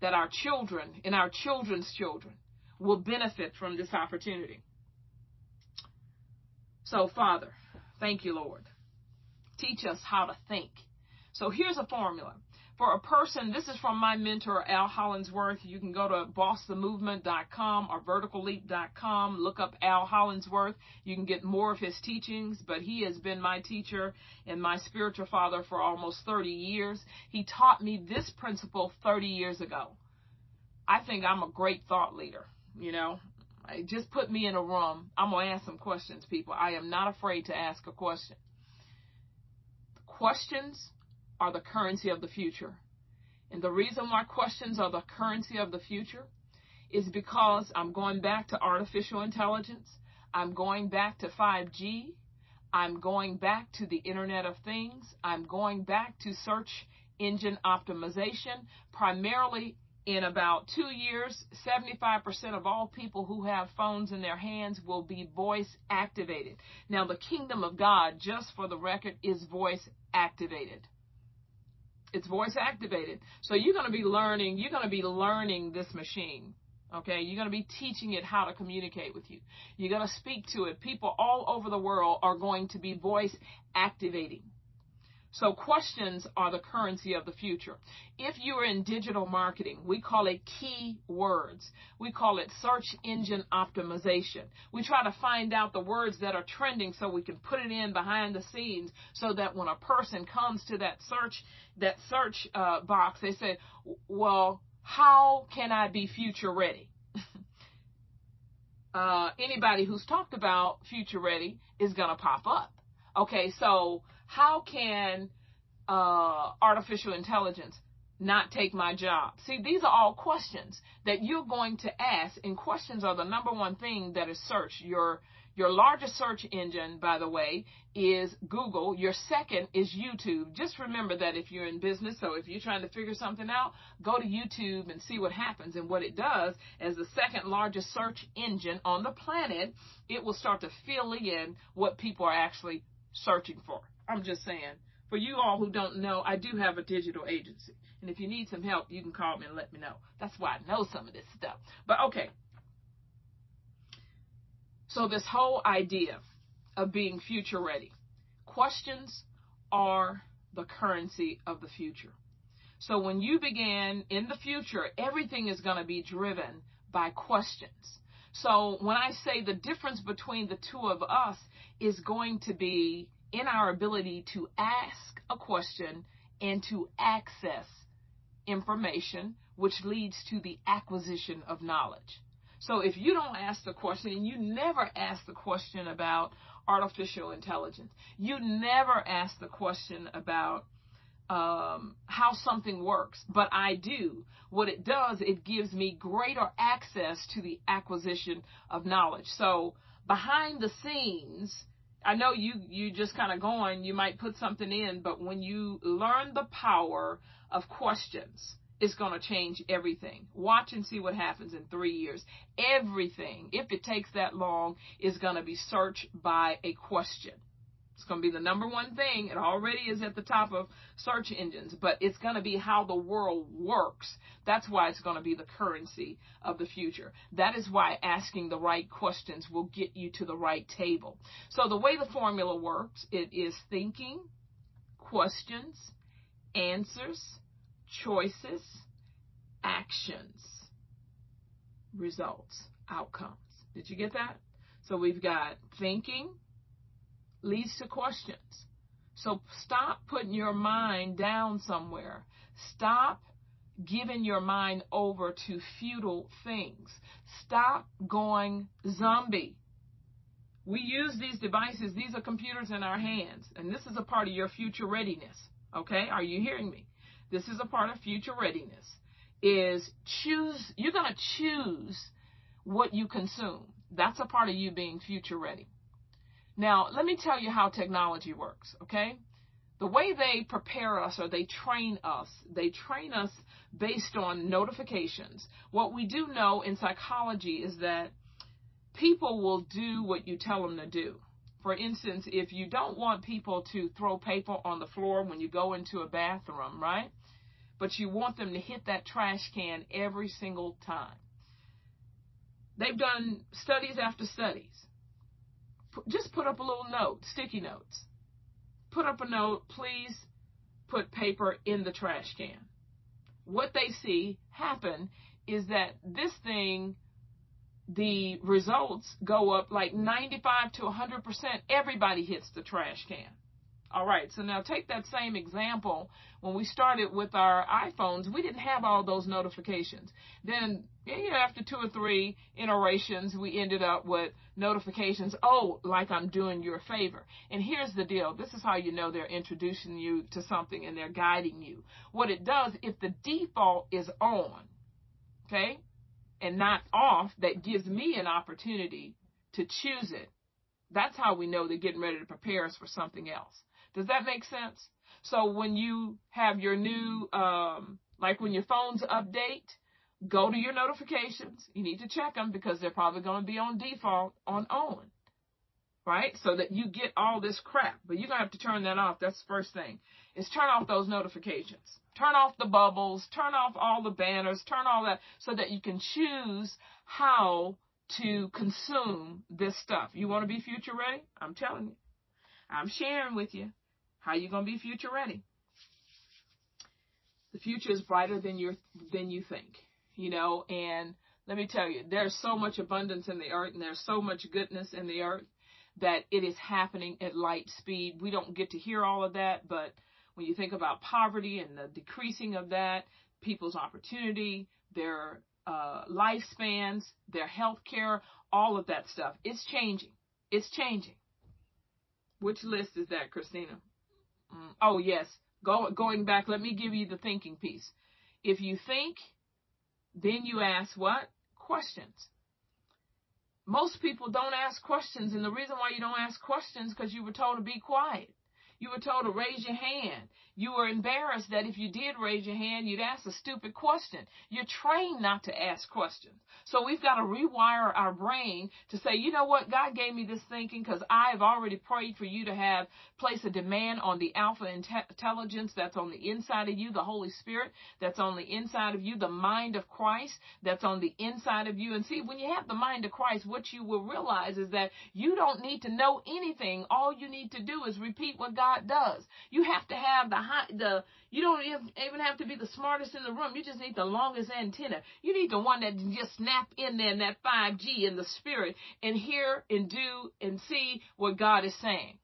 That our children and our children's children will benefit from this opportunity. So, Father, thank you, Lord. Teach us how to think. So, here's a formula. For a person, this is from my mentor, Al Hollingsworth. You can go to bossthemovement.com or verticalleap.com. Look up Al Hollingsworth. You can get more of his teachings, but he has been my teacher and my spiritual father for almost 30 years. He taught me this principle 30 years ago. I think I'm a great thought leader. You know, just put me in a room. I'm going to ask some questions, people. I am not afraid to ask a question. Questions are the currency of the future. And the reason why questions are the currency of the future is because I'm going back to artificial intelligence. I'm going back to 5G. I'm going back to the Internet of Things. I'm going back to search engine optimization, primarily in about two years, 75% of all people who have phones in their hands will be voice activated. Now, the kingdom of God, just for the record, is voice activated. It's voice activated. So you're going to be learning, you're going to be learning this machine. Okay, you're going to be teaching it how to communicate with you. You're going to speak to it. People all over the world are going to be voice activating. So questions are the currency of the future. If you're in digital marketing, we call it key words. We call it search engine optimization. We try to find out the words that are trending so we can put it in behind the scenes so that when a person comes to that search, that search uh, box, they say, well, how can I be future ready? uh, anybody who's talked about future ready is going to pop up. Okay, so how can uh, artificial intelligence not take my job? See, these are all questions that you're going to ask, and questions are the number one thing that is searched. Your your largest search engine, by the way, is Google. Your second is YouTube. Just remember that if you're in business, so if you're trying to figure something out, go to YouTube and see what happens. And what it does, as the second largest search engine on the planet, it will start to fill in what people are actually searching for. I'm just saying. For you all who don't know, I do have a digital agency. And if you need some help, you can call me and let me know. That's why I know some of this stuff. But okay. So, this whole idea of being future ready, questions are the currency of the future. So, when you begin in the future, everything is going to be driven by questions. So, when I say the difference between the two of us is going to be in our ability to ask a question and to access information, which leads to the acquisition of knowledge. So if you don't ask the question, and you never ask the question about artificial intelligence, you never ask the question about um, how something works, but I do. What it does, it gives me greater access to the acquisition of knowledge. So behind the scenes, I know you you just kind of going, you might put something in, but when you learn the power of questions, it's going to change everything. Watch and see what happens in 3 years. Everything, if it takes that long, is going to be searched by a question. It's going to be the number one thing. It already is at the top of search engines, but it's going to be how the world works. That's why it's going to be the currency of the future. That is why asking the right questions will get you to the right table. So the way the formula works, it is thinking, questions, answers, choices, actions, results, outcomes. Did you get that? So we've got thinking, leads to questions. So stop putting your mind down somewhere. Stop giving your mind over to futile things. Stop going zombie. We use these devices, these are computers in our hands, and this is a part of your future readiness. Okay? Are you hearing me? This is a part of future readiness. Is choose, you're going to choose what you consume. That's a part of you being future ready. Now, let me tell you how technology works, okay? The way they prepare us or they train us, they train us based on notifications. What we do know in psychology is that people will do what you tell them to do. For instance, if you don't want people to throw paper on the floor when you go into a bathroom, right? But you want them to hit that trash can every single time. They've done studies after studies just put up a little note, sticky notes. Put up a note, please put paper in the trash can. What they see happen is that this thing, the results go up like 95 to 100%. Everybody hits the trash can. All right, so now take that same example. When we started with our iPhones, we didn't have all those notifications. Then, you know, after two or three iterations, we ended up with notifications. Oh, like I'm doing you a favor. And here's the deal. This is how you know they're introducing you to something and they're guiding you. What it does, if the default is on, okay, and not off, that gives me an opportunity to choose it. That's how we know they're getting ready to prepare us for something else. Does that make sense? So when you have your new, um, like when your phones update, go to your notifications. You need to check them because they're probably going to be on default on on. Right? So that you get all this crap. But you're going to have to turn that off. That's the first thing. Is turn off those notifications. Turn off the bubbles. Turn off all the banners. Turn all that so that you can choose how to consume this stuff. You want to be future ready? I'm telling you. I'm sharing with you. How you going to be future ready? The future is brighter than you than you think, you know, and let me tell you, there's so much abundance in the earth and there's so much goodness in the earth that it is happening at light speed. We don't get to hear all of that, but when you think about poverty and the decreasing of that, people's opportunity, their uh, lifespans, their health care, all of that stuff, it's changing. It's changing. Which list is that, Christina? Mm, oh, yes. Go, going back, let me give you the thinking piece. If you think, then you ask what? Questions. Most people don't ask questions, and the reason why you don't ask questions because you were told to be quiet. You were told to raise your hand. You were embarrassed that if you did raise your hand, you'd ask a stupid question. You're trained not to ask questions. So we've got to rewire our brain to say, you know what? God gave me this thinking because I have already prayed for you to have place a demand on the alpha intelligence that's on the inside of you, the Holy Spirit that's on the inside of you, the mind of Christ that's on the inside of you. And see, when you have the mind of Christ, what you will realize is that you don't need to know anything. All you need to do is repeat what God does. You have to have the high, the, you don't even have to be the smartest in the room. You just need the longest antenna. You need the one that just snap in there in that 5G in the spirit and hear and do and see what God is saying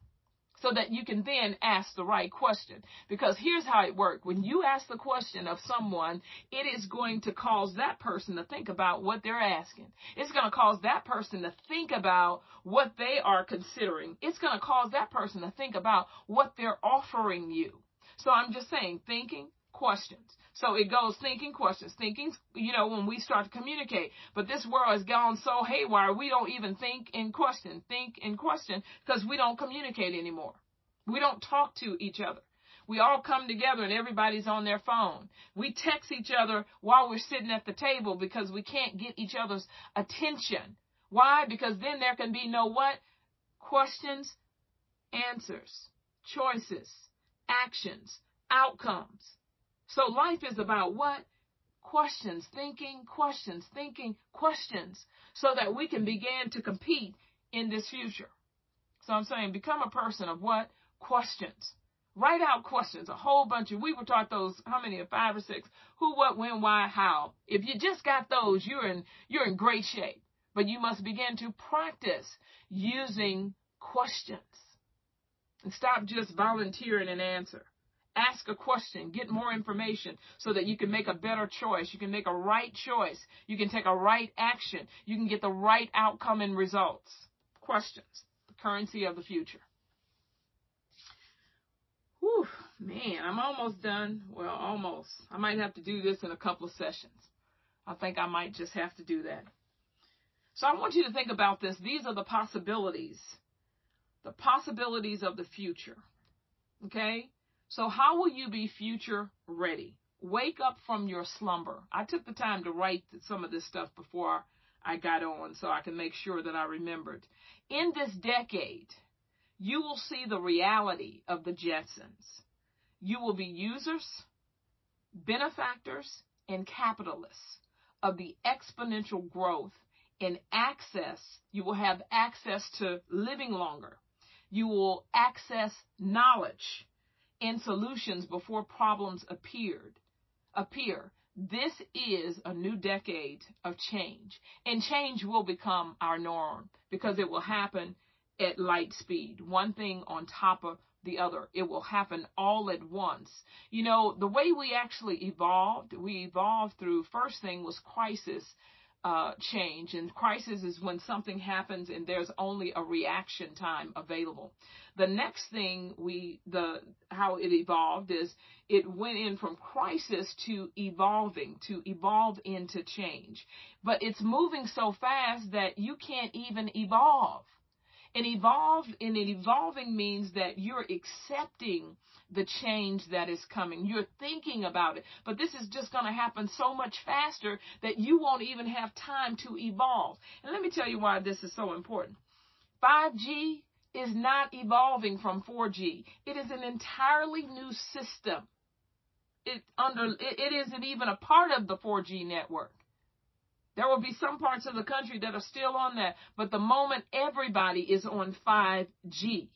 so that you can then ask the right question. Because here's how it works. When you ask the question of someone, it is going to cause that person to think about what they're asking. It's going to cause that person to think about what they are considering. It's going to cause that person to think about what they're offering you. So I'm just saying, thinking, questions. So it goes thinking questions, thinking, you know, when we start to communicate. But this world has gone so haywire, we don't even think in question, think in question, because we don't communicate anymore. We don't talk to each other. We all come together and everybody's on their phone. We text each other while we're sitting at the table because we can't get each other's attention. Why? Because then there can be no what? Questions answers, choices, actions, outcomes. So life is about what? Questions, thinking, questions, thinking, questions, so that we can begin to compete in this future. So I'm saying become a person of what? Questions. Write out questions, a whole bunch of, we were taught those, how many, five or six? Who, what, when, why, how. If you just got those, you're in, you're in great shape. But you must begin to practice using questions. And stop just volunteering an answer. Ask a question, get more information so that you can make a better choice. You can make a right choice. You can take a right action. You can get the right outcome and results. Questions. The currency of the future. Whew, man, I'm almost done. Well, almost. I might have to do this in a couple of sessions. I think I might just have to do that. So I want you to think about this. These are the possibilities, the possibilities of the future. Okay? So, how will you be future ready? Wake up from your slumber. I took the time to write some of this stuff before I got on so I can make sure that I remembered. In this decade, you will see the reality of the Jetsons. You will be users, benefactors, and capitalists of the exponential growth in access. You will have access to living longer. You will access knowledge and solutions before problems appeared appear. This is a new decade of change, and change will become our norm because it will happen at light speed, one thing on top of the other. It will happen all at once. You know, the way we actually evolved, we evolved through first thing was crisis uh, change, and crisis is when something happens and there's only a reaction time available. The next thing we the how it evolved is it went in from crisis to evolving, to evolve into change. But it's moving so fast that you can't even evolve. And evolve and evolving means that you're accepting the change that is coming. You're thinking about it. But this is just going to happen so much faster that you won't even have time to evolve. And let me tell you why this is so important. 5G is not evolving from 4G. It is an entirely new system. It under it, it isn't even a part of the 4G network. There will be some parts of the country that are still on that, but the moment everybody is on 5G,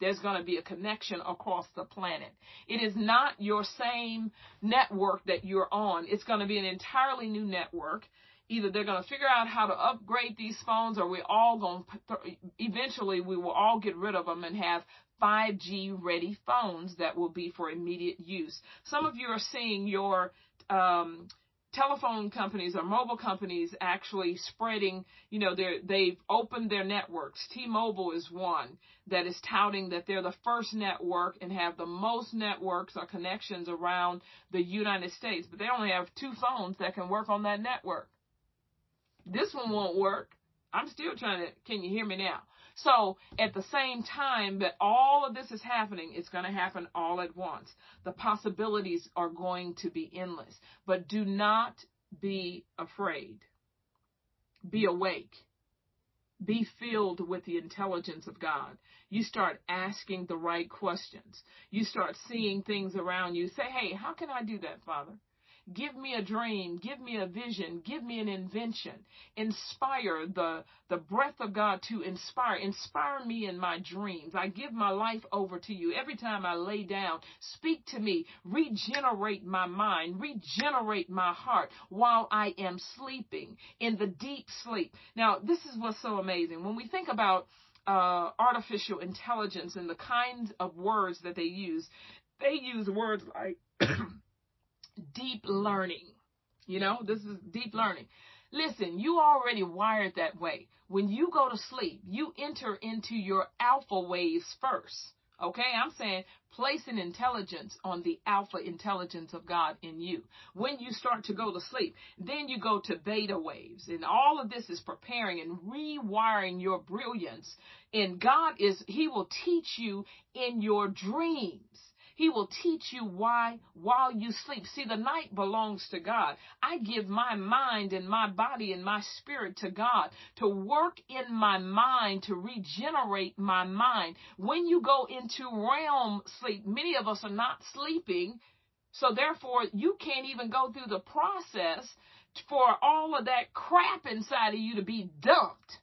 there's going to be a connection across the planet. It is not your same network that you're on. It's going to be an entirely new network. Either they're going to figure out how to upgrade these phones or we're all going to, eventually we will all get rid of them and have 5G ready phones that will be for immediate use. Some of you are seeing your, um, telephone companies or mobile companies actually spreading, you know, they they've opened their networks. T-Mobile is one that is touting that they're the first network and have the most networks or connections around the United States, but they only have two phones that can work on that network. This one won't work. I'm still trying to, can you hear me now? So at the same time that all of this is happening, it's going to happen all at once. The possibilities are going to be endless. But do not be afraid. Be awake. Be filled with the intelligence of God. You start asking the right questions. You start seeing things around you. Say, hey, how can I do that, Father? Give me a dream. Give me a vision. Give me an invention. Inspire the, the breath of God to inspire. Inspire me in my dreams. I give my life over to you. Every time I lay down, speak to me. Regenerate my mind. Regenerate my heart while I am sleeping in the deep sleep. Now, this is what's so amazing. When we think about uh, artificial intelligence and the kinds of words that they use, they use words like deep learning. You know, this is deep learning. Listen, you already wired that way. When you go to sleep, you enter into your alpha waves first. Okay, I'm saying place an intelligence on the alpha intelligence of God in you. When you start to go to sleep, then you go to beta waves. And all of this is preparing and rewiring your brilliance. And God is, He will teach you in your dreams. He will teach you why while you sleep. See, the night belongs to God. I give my mind and my body and my spirit to God to work in my mind, to regenerate my mind. When you go into REM sleep, many of us are not sleeping. So therefore, you can't even go through the process for all of that crap inside of you to be dumped.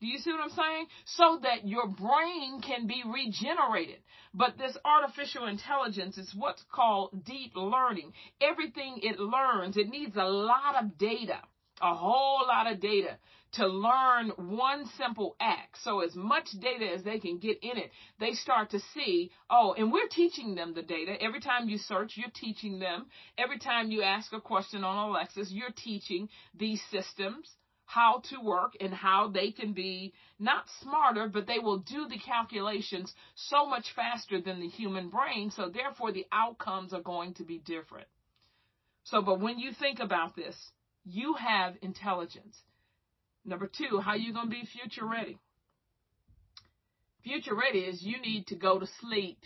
Do you see what I'm saying? So that your brain can be regenerated. But this artificial intelligence is what's called deep learning. Everything it learns, it needs a lot of data, a whole lot of data to learn one simple act. So as much data as they can get in it, they start to see, oh, and we're teaching them the data. Every time you search, you're teaching them. Every time you ask a question on Alexis, you're teaching these systems how to work and how they can be not smarter, but they will do the calculations so much faster than the human brain. So therefore the outcomes are going to be different. So, but when you think about this, you have intelligence. Number two, how you going to be future ready? Future ready is you need to go to sleep.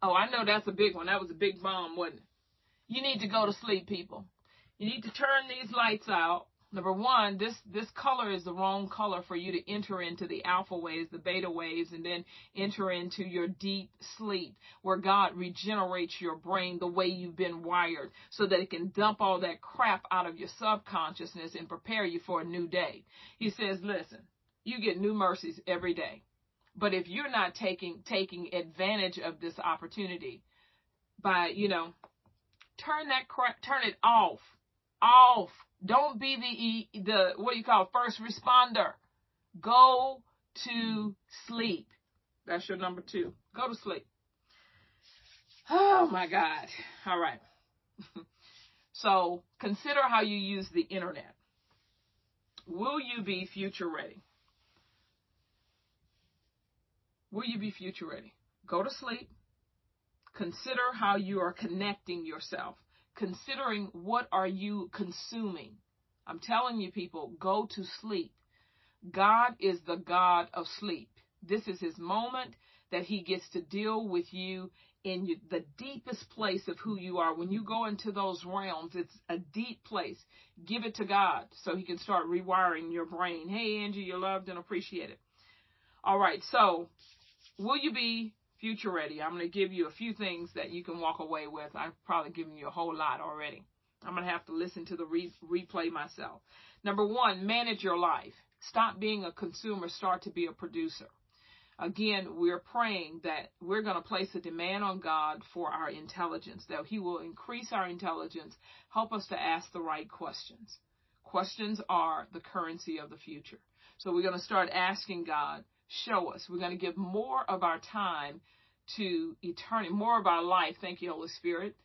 Oh, I know that's a big one. That was a big bomb, wasn't it? You need to go to sleep, people. You need to turn these lights out Number one, this, this color is the wrong color for you to enter into the alpha waves, the beta waves, and then enter into your deep sleep where God regenerates your brain the way you've been wired so that it can dump all that crap out of your subconsciousness and prepare you for a new day. He says, listen, you get new mercies every day. But if you're not taking, taking advantage of this opportunity by, you know, turn that crap, turn it off, off don't be the the what do you call it, first responder. Go to sleep. That's your number two. Go to sleep. Oh my God. All right. so consider how you use the internet. Will you be future ready? Will you be future ready? Go to sleep. Consider how you are connecting yourself considering what are you consuming. I'm telling you people, go to sleep. God is the God of sleep. This is his moment that he gets to deal with you in the deepest place of who you are. When you go into those realms, it's a deep place. Give it to God so he can start rewiring your brain. Hey, Angie, you're loved and appreciated. All right, so will you be future ready. I'm going to give you a few things that you can walk away with. I've probably given you a whole lot already. I'm going to have to listen to the re- replay myself. Number one, manage your life. Stop being a consumer, start to be a producer. Again, we're praying that we're going to place a demand on God for our intelligence, that He will increase our intelligence, help us to ask the right questions. Questions are the currency of the future. So we're going to start asking God show us. We're going to give more of our time to eternity, more of our life, thank you, Holy Spirit,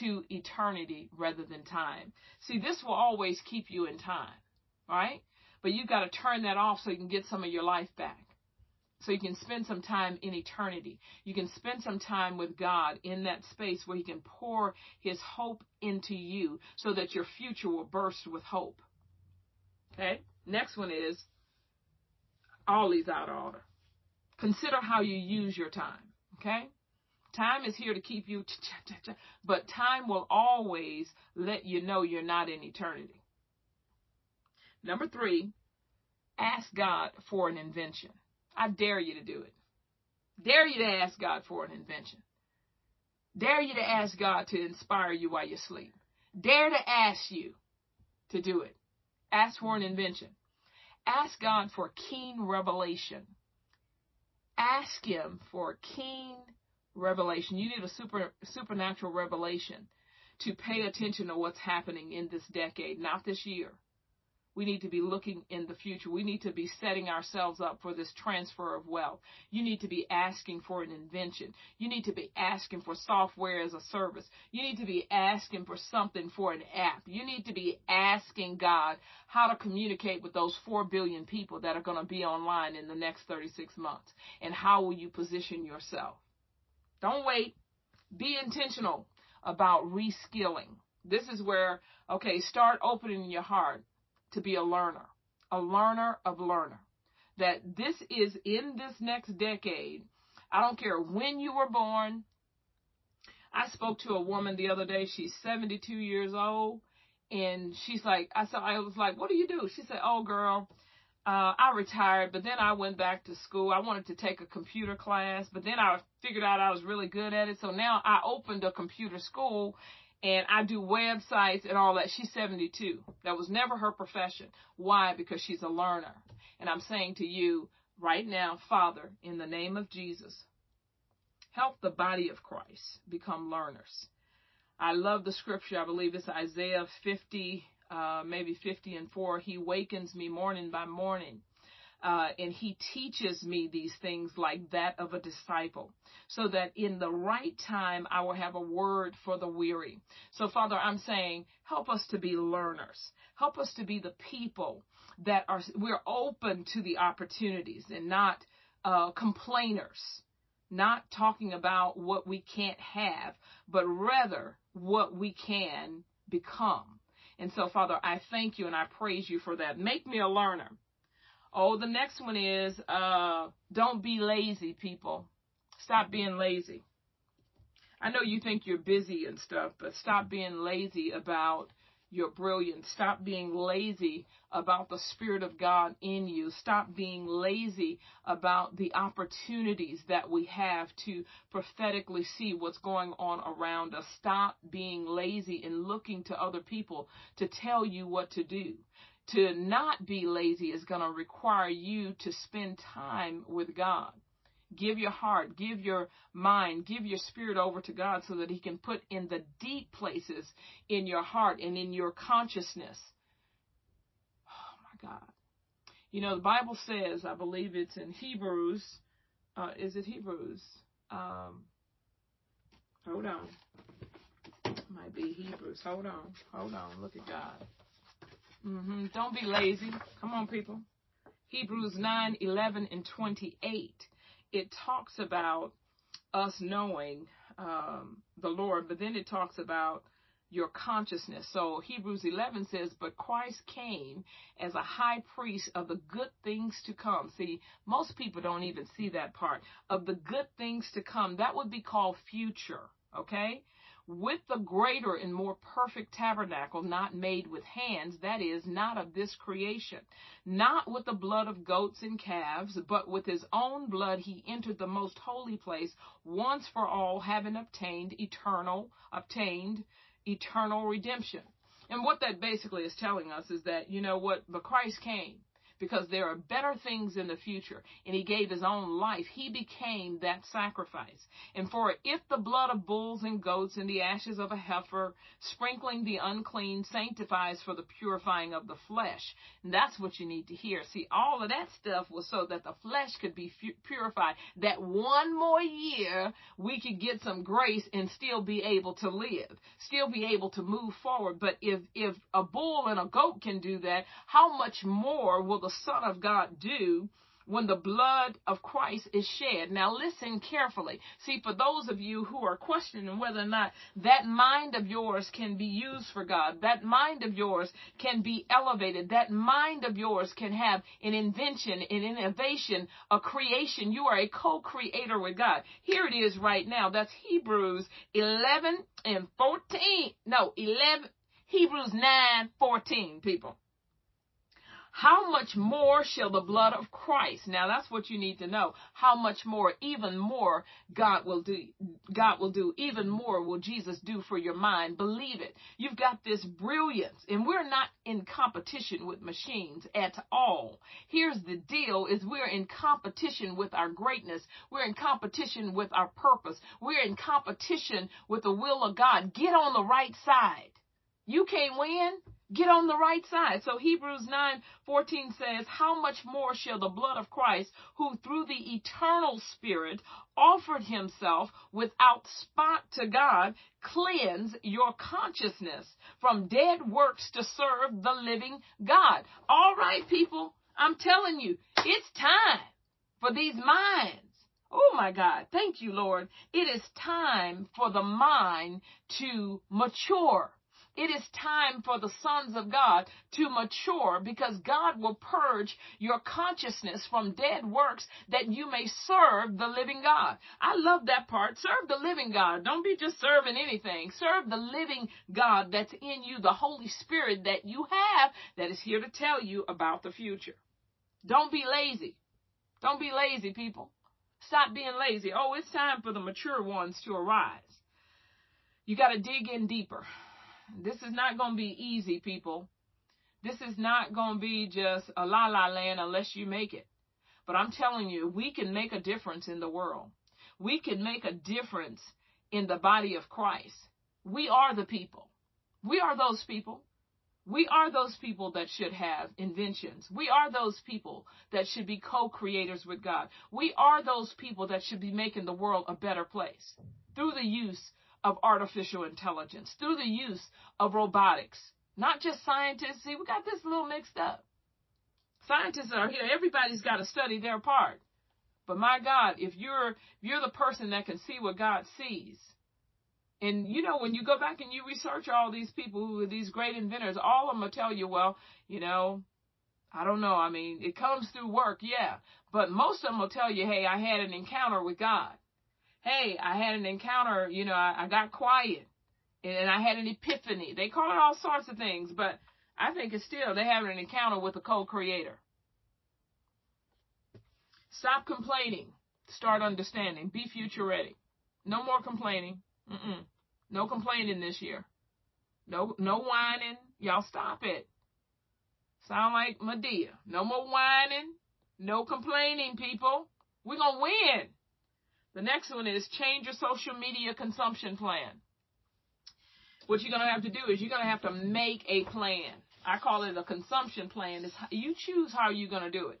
to eternity rather than time. See, this will always keep you in time, right? But you've got to turn that off so you can get some of your life back. So you can spend some time in eternity. You can spend some time with God in that space where He can pour His hope into you so that your future will burst with hope. Okay? Next one is these out of order. Consider how you use your time. Okay? Time is here to keep you, but time will always let you know you're not in eternity. Number three, ask God for an invention. I dare you to do it. Dare you to ask God for an invention. Dare you to ask God to inspire you while you sleep. Dare to ask you to do it. Ask for an invention. Ask God for keen revelation. Ask Him for keen revelation. You need a super supernatural revelation to pay attention to what's happening in this decade, not this year. We need to be looking in the future. We need to be setting ourselves up for this transfer of wealth. You need to be asking for an invention. You need to be asking for software as a service. You need to be asking for something for an app. You need to be asking God how to communicate with those 4 billion people that are going to be online in the next 36 months. And how will you position yourself? Don't wait. Be intentional about reskilling. This is where, okay, start opening your heart to be a learner, a learner of learner. That this is in this next decade. I don't care when you were born, I spoke to a woman the other day. She's 72 years old. And she's like, I saw, I was like, what do you do? She said, oh girl, uh, I retired, but then I went back to school. I wanted to take a computer class, but then I figured out I was really good at it. So now I opened a computer school and I do websites and all that. She's 72. That was never her profession. Why? Because she's a learner. And I'm saying to you right now, Father, in the name of Jesus, help the body of Christ become learners. I love the scripture. I believe it's Isaiah 50, uh, maybe 50 and 4. He wakens me morning by morning. Uh, and he teaches me these things like that of a disciple, so that in the right time I will have a word for the weary. So, Father, I'm saying, help us to be learners. Help us to be the people that are we're open to the opportunities and not uh, complainers not talking about what we can't have, but rather what we can become. And so, Father, I thank you and I praise you for that. Make me a learner. Oh, the next one is uh, don't be lazy, people. Stop being lazy. I know you think you're busy and stuff, but stop being lazy about your brilliance. Stop being lazy about the Spirit of God in you. Stop being lazy about the opportunities that we have to prophetically see what's going on around us. Stop being lazy and looking to other people to tell you what to do. To not be lazy is going to require you to spend time with God. Give your heart, give your mind, give your spirit over to God so that He can put in the deep places in your heart and in your consciousness. Oh my God. You know, the Bible says, I believe it's in Hebrews. Uh, is it Hebrews? Um, hold on. Might be Hebrews. Hold on. Hold on. Look at God. Mm-hmm. Don't be lazy. Come on, people. Hebrews 9, 11, and 28 it talks about us knowing um, the Lord, but then it talks about your consciousness. So Hebrews 11 says, But Christ came as a high priest of the good things to come. See, most people don't even see that part. Of the good things to come. That would be called future. Okay? With the greater and more perfect tabernacle not made with hands, that is, not of this creation, not with the blood of goats and calves, but with his own blood he entered the most holy place once for all, having obtained eternal, obtained eternal redemption. And what that basically is telling us is that, you know what, but Christ came because there are better things in the future. And he gave his own life. He became that sacrifice. And for if the blood of bulls and goats and the ashes of a heifer, sprinkling the unclean, sanctifies for the purifying of the flesh, and that's what you need to hear. See, all of that stuff was so that the flesh could be purified. That one more year we could get some grace and still be able to live, still be able to move forward. But if if a bull and a goat can do that, how much more will the the Son of God do when the blood of Christ is shed. Now listen carefully. See, for those of you who are questioning whether or not that mind of yours can be used for God, that mind of yours can be elevated, that mind of yours can have an invention, an innovation, a creation. You are a co-creator with God. Here it is right now. That's Hebrews 11 and 14. No, 11, Hebrews 9, 14, people how much more shall the blood of Christ? Now that's what you need to know. How much more, even more, God will do. God will do. Even more will Jesus do for your mind. Believe it. You've got this brilliance, and we're not in competition with machines at all. Here's the deal: is we're in competition with our greatness. We're in competition with our purpose. We're in competition with the will of God. Get on the right side. You can't win. Get on the right side. So Hebrews 9:14 says, "How much more shall the blood of Christ, who through the eternal Spirit offered himself without spot to God, cleanse your consciousness from dead works to serve the living God." All right, people, I'm telling you, it's time for these minds. Oh my God. Thank you, Lord. It is time for the mind to mature. It is time for the sons of God to mature because God will purge your consciousness from dead works that you may serve the living God. I love that part. Serve the living God. Don't be just serving anything. Serve the living God that's in you, the Holy Spirit that you have that is here to tell you about the future. Don't be lazy. Don't be lazy, people. Stop being lazy. Oh, it's time for the mature ones to arise. You got to dig in deeper. This is not going to be easy, people. This is not going to be just a la la land unless you make it. But I'm telling you, we can make a difference in the world. We can make a difference in the body of Christ. We are the people. We are those people. We are those people that should have inventions. We are those people that should be co-creators with God. We are those people that should be making the world a better place through the use of artificial intelligence, through the use of robotics. Not just scientists. See, we got this a little mixed up. Scientists are here. Everybody's got to study their part. But my God, if you're if you're the person that can see what God sees, and you know when you go back and you research all these people who are these great inventors, all of them will tell you, well, you know, I don't know. I mean, it comes through work, yeah, but most of them will tell you, hey, I had an encounter with God hey, I had an encounter, you know, I, I got quiet and I had an epiphany. They call it all sorts of things, but I think it's still they having an encounter with a co-creator. Stop complaining. Start understanding. Be future ready. No more complaining. Mm-mm. No complaining this year. No, no whining. Y'all stop it. Sound like Madea. No more whining. No complaining, people. We're gonna win. The next one is change your social media consumption plan. What you're going to have to do is you're going to have to make a plan. I call it a consumption plan. Is you choose how you're going to do it.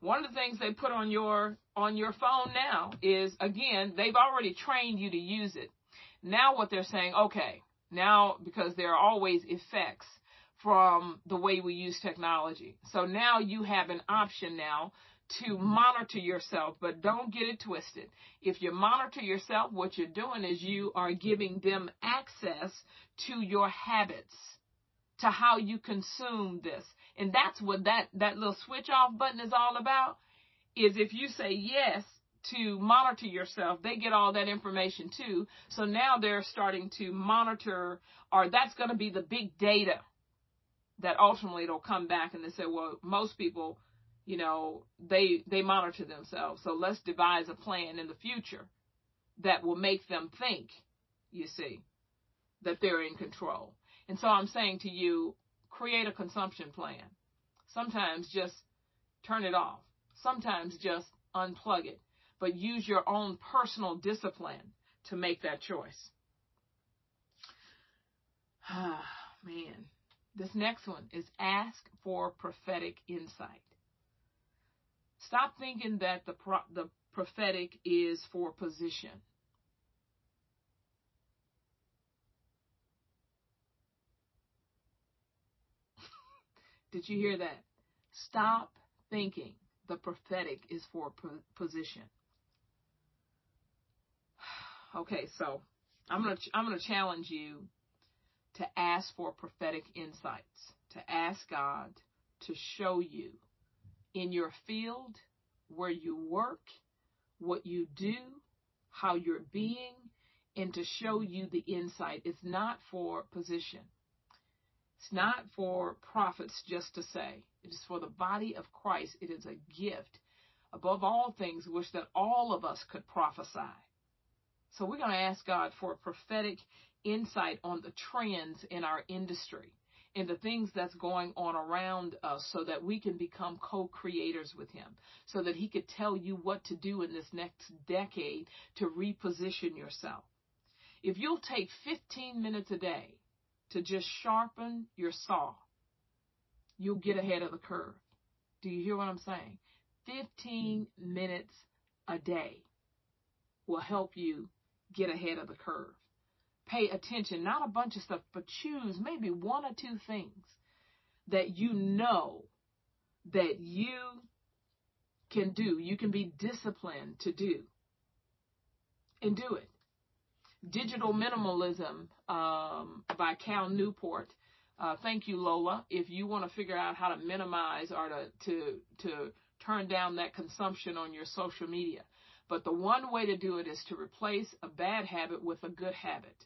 One of the things they put on your on your phone now is again, they've already trained you to use it. Now what they're saying, okay, now because there are always effects from the way we use technology. So now you have an option now to monitor yourself, but don't get it twisted. If you monitor yourself, what you're doing is you are giving them access to your habits, to how you consume this. And that's what that, that little switch off button is all about. Is if you say yes to monitor yourself, they get all that information too. So now they're starting to monitor, or that's going to be the big data that ultimately it'll come back and they say, well, most people you know, they they monitor themselves. So let's devise a plan in the future that will make them think, you see, that they're in control. And so I'm saying to you, create a consumption plan. Sometimes just turn it off. Sometimes just unplug it. But use your own personal discipline to make that choice. Ah, man. This next one is ask for prophetic insight. Stop thinking that the pro- the prophetic is for position. Did you hear that? Stop thinking the prophetic is for position. Okay, so I'm going to I'm going to challenge you to ask for prophetic insights, to ask God to show you in your field, where you work, what you do, how you're being, and to show you the insight. It's not for position. It's not for prophets just to say. It is for the body of Christ. It is a gift. Above all things, wish that all of us could prophesy. So we're going to ask God for a prophetic insight on the trends in our industry and the things that's going on around us so that we can become co-creators with him so that he could tell you what to do in this next decade to reposition yourself. If you'll take 15 minutes a day to just sharpen your saw you'll get ahead of the curve. Do you hear what i'm saying? 15 minutes a day will help you get ahead of the curve pay attention, not a bunch of stuff, but choose maybe one or two things that you know that you can do, you can be disciplined to do, and do it. Digital Minimalism um, by Cal Newport. Uh, thank you, Lola. If you want to figure out how to minimize or to, to, to turn down that consumption on your social media. But the one way to do it is to replace a bad habit with a good habit.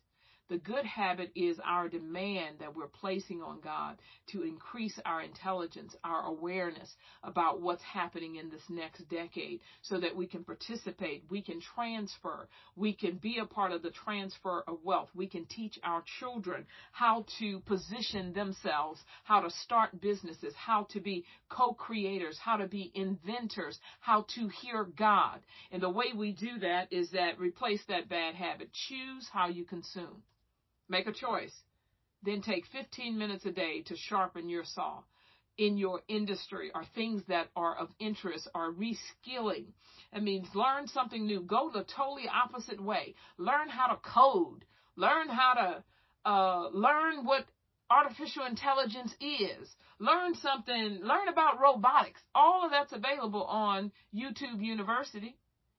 The good habit is our demand that we're placing on God to increase our intelligence, our awareness about what's happening in this next decade so that we can participate, we can transfer, we can be a part of the transfer of wealth. We can teach our children how to position themselves, how to start businesses, how to be co-creators, how to be inventors, how to hear God. And the way we do that is that replace that bad habit. Choose how you consume. Make a choice. Then take 15 minutes a day to sharpen your saw in your industry or things that are of interest or reskilling. It means learn something new. Go the totally opposite way. Learn how to code. Learn how to uh, learn what artificial intelligence is. Learn something. Learn about robotics. All of that's available on YouTube University.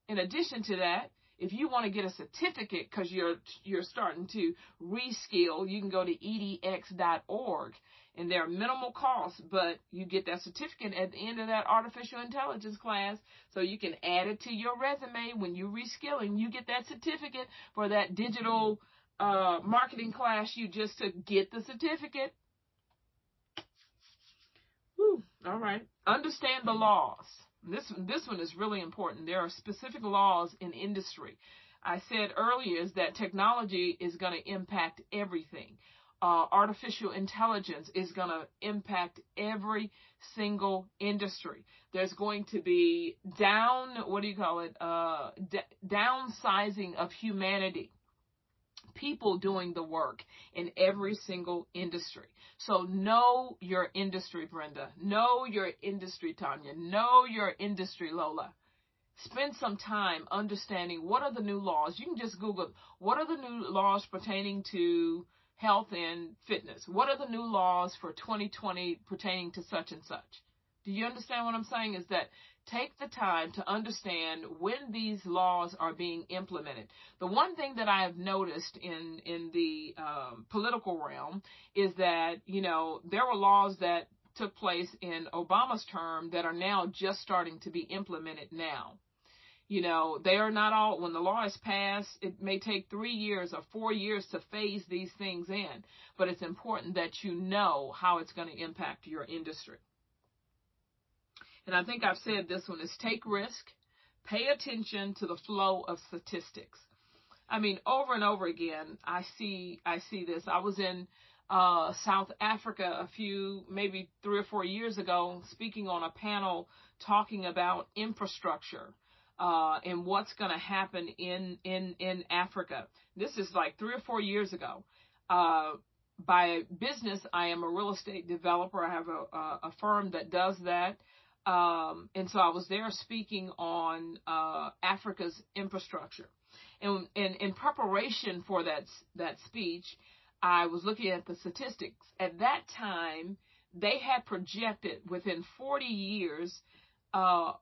In addition to that, if you want to get a certificate because you're you're starting to reskill, you can go to edx.org and there are minimal costs, but you get that certificate at the end of that artificial intelligence class, so you can add it to your resume when you're reskilling. You get that certificate for that digital uh, marketing class you just took. Get the certificate. Whew, all right. Understand the laws. This this one is really important. There are specific laws in industry. I said earlier is that technology is going to impact everything. Uh, artificial intelligence is going to impact every single industry. There's going to be down, what do you call it? Uh, d- downsizing of humanity people doing the work in every single industry. So know your industry, Brenda. Know your industry, Tanya. Know your industry, Lola. Spend some time understanding what are the new laws. You can just Google what are the new laws pertaining to health and fitness. What are the new laws for 2020 pertaining to such and such? Do you understand what I'm saying? Is that take the time to understand when these laws are being implemented. The one thing that I have noticed in in the um, political realm is that you know there were laws that took place in Obama's term that are now just starting to be implemented now. You know, they are not all, when the law is passed, it may take three years or four years to phase these things in, but it's important that you know how it's going to impact your industry and I think I've said this one is take risk, pay attention to the flow of statistics. I mean, over and over again, I see I see this. I was in uh, South Africa a few, maybe three or four years ago, speaking on a panel talking about infrastructure uh, and what's going to happen in in in Africa. This is like three or four years ago. Uh, by business, I am a real estate developer. I have a, a, a firm that does that. Um, and so I was there speaking on uh, Africa's infrastructure. And, and in preparation for that that speech, I was looking at the statistics. At that time, they had projected within 40 years, uh,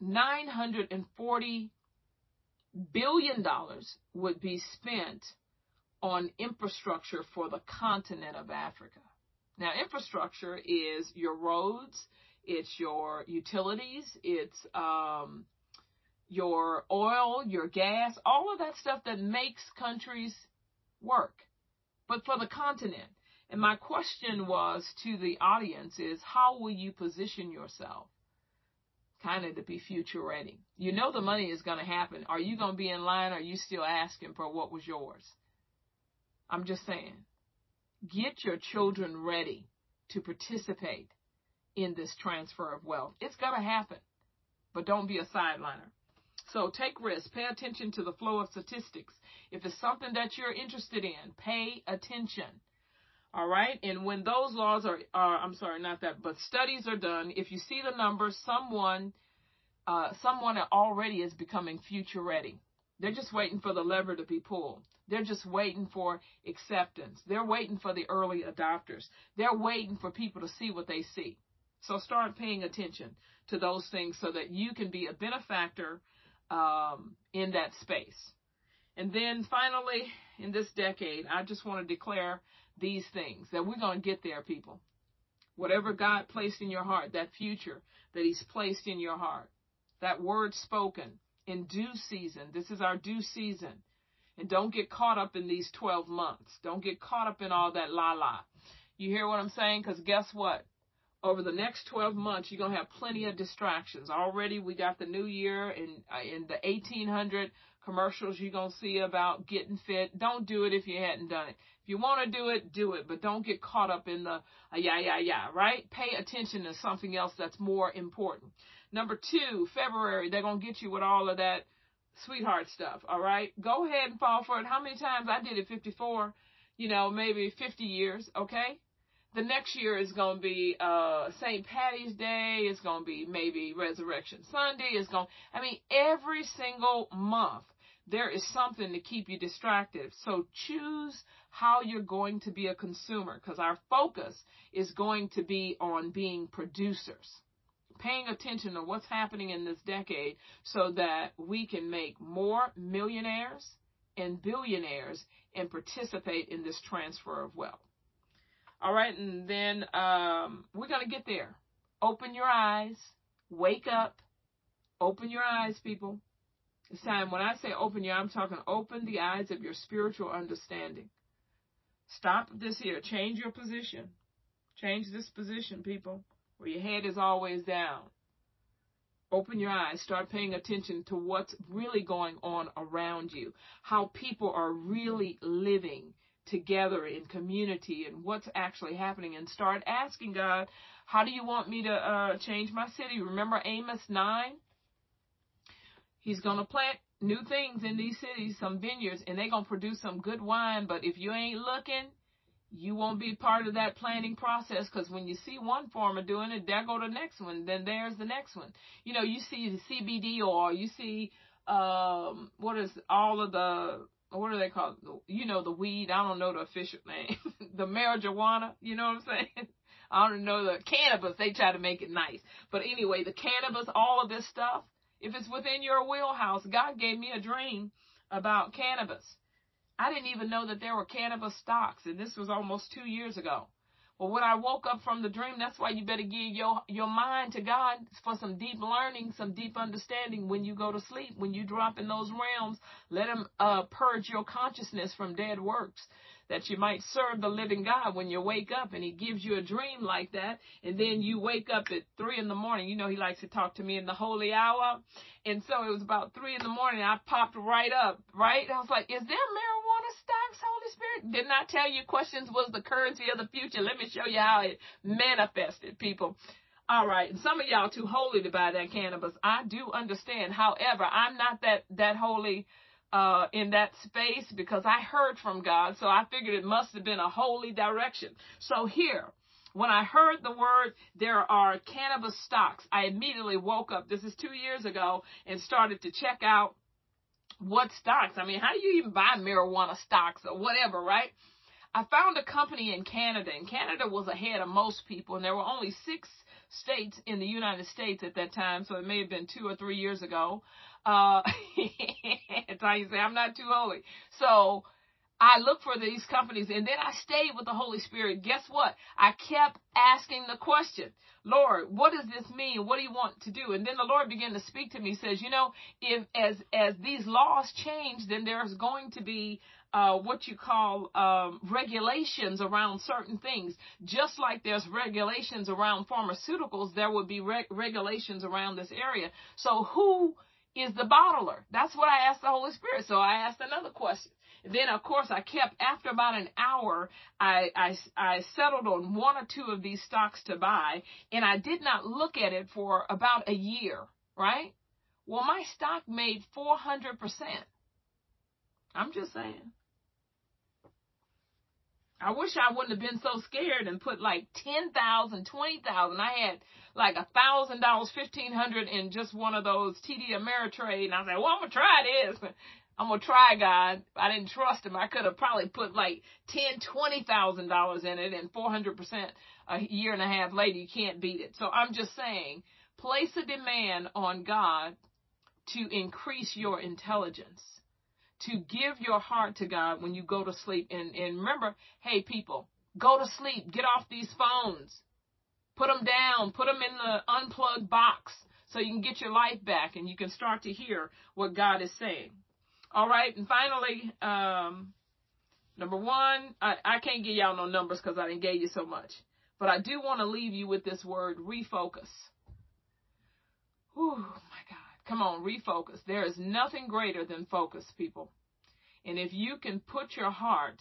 940 billion dollars would be spent on infrastructure for the continent of Africa. Now, infrastructure is your roads, it's your utilities, it's um, your oil, your gas, all of that stuff that makes countries work. But for the continent, and my question was to the audience is how will you position yourself kind of to be future ready? You know the money is going to happen. Are you going to be in line are you still asking for what was yours? I'm just saying. Get your children ready to participate in this transfer of wealth. It's going to happen, but don't be a sideliner. So take risks. Pay attention to the flow of statistics. If it's something that you're interested in, pay attention. All right. And when those laws are, are I'm sorry, not that, but studies are done, if you see the numbers, someone, uh, someone already is becoming future ready. They're just waiting for the lever to be pulled. They're just waiting for acceptance. They're waiting for the early adopters. They're waiting for people to see what they see. So start paying attention to those things so that you can be a benefactor um, in that space. And then finally, in this decade, I just want to declare these things that we're going to get there, people. Whatever God placed in your heart, that future that He's placed in your heart, that word spoken in due season. This is our due season. And don't get caught up in these 12 months. Don't get caught up in all that la la. You hear what I'm saying? Because guess what? Over the next 12 months, you're going to have plenty of distractions. Already, we got the new year in, uh, in the 1800 commercials you're going to see about getting fit. Don't do it if you hadn't done it. If you want to do it, do it, but don't get caught up in the uh, yeah, yeah, yeah, right? Pay attention to something else that's more important. Number two, February, they're going to get you with all of that sweetheart stuff, all right? Go ahead and fall for it. How many times I did it 54, you know, maybe 50 years, okay? The next year is going to be uh St. Patty's Day, it's going to be maybe Resurrection Sunday, it's going I mean every single month there is something to keep you distracted. So choose how you're going to be a consumer because our focus is going to be on being producers paying attention to what's happening in this decade so that we can make more millionaires and billionaires and participate in this transfer of wealth. All right, and then um, we're going to get there. Open your eyes, wake up, open your eyes, people. It's time. When I say open your, I'm talking open the eyes of your spiritual understanding. Stop this here. Change your position. Change this position, people where your head is always down. Open your eyes, start paying attention to what's really going on around you, how people are really living together in community and what's actually happening and start asking God, how do you want me to uh, change my city? Remember Amos 9? He's going to plant new things in these cities, some vineyards, and they're going to produce some good wine, but if you ain't looking, you won't be part of that planning process because when you see one farmer doing it, there go to the next one. Then there's the next one. You know, you see the CBD oil, you see um, what is all of the what are they called? You know, the weed. I don't know the official name. the marijuana. You know what I'm saying? I don't know the cannabis. They try to make it nice, but anyway, the cannabis, all of this stuff. If it's within your wheelhouse, God gave me a dream about cannabis I didn't even know that there were cannabis stocks, and this was almost two years ago. Well, when I woke up from the dream, that's why you better give your your mind to God for some deep learning, some deep understanding when you go to sleep, when you drop in those realms. Let Him uh, purge your consciousness from dead works that you might serve the living God when you wake up and he gives you a dream like that and then you wake up at three in the morning. You know, he likes to talk to me in the holy hour. And so it was about three in the morning. I popped right up, right? I was like, is there marijuana Holy Spirit? Didn't I tell you questions was the currency of the future? Let me show you how it manifested, people. All right. Some of y'all too holy to buy that cannabis. I do understand. However, I'm not that, that holy uh, in that space because I heard from God, so I figured it must have been a holy direction. So here, when I heard the word there are cannabis stocks, I immediately woke up. This is two years ago and started to check out what stocks. I mean, how do you even buy marijuana stocks or whatever, right? I found a company in Canada, and Canada was ahead of most people, and there were only six states in the United States at that time, so it may have been two or three years ago. Uh, that's how you say, I'm not too holy. So, I look for these companies and then I stayed with the Holy Spirit. Guess what? I kept asking the question, Lord, what does this mean? What do you want to do? And then the Lord began to speak to me, says, you know, if as as these laws change, then there's going to be uh, what you call um, regulations around certain things. Just like there's regulations around pharmaceuticals, there would be reg- regulations around this area. So who is the bottler? That's what I asked the Holy Spirit. So I asked another question. Then, of course, I kept, after about an hour, I, I, I settled on one or two of these stocks to buy, and I did not look at it for about a year, right? Well, my stock made 400%. I'm just saying. I wish I wouldn't have been so scared and put like ten thousand, twenty thousand. I had like a thousand dollars, fifteen hundred in just one of those TD Ameritrade, and I said, "Well, I'm gonna try this. I'm gonna try God." I didn't trust him. I could have probably put like ten, twenty thousand dollars in it, and four hundred percent a year and a half later, you can't beat it. So I'm just saying, place a demand on God to increase your intelligence to give your heart to God when you go to sleep. And, and remember, hey, people, go to sleep. Get off these phones. Put them down. Put them in the unplugged box so you can get your life back and you can start to hear what God is saying. All right. And finally, um, number one, I, I can't give y'all no numbers because I didn't give you so much. But I do want to leave you with this word refocus. Whew, my God. Come on, refocus. There is nothing greater than focus, people. And if you can put your heart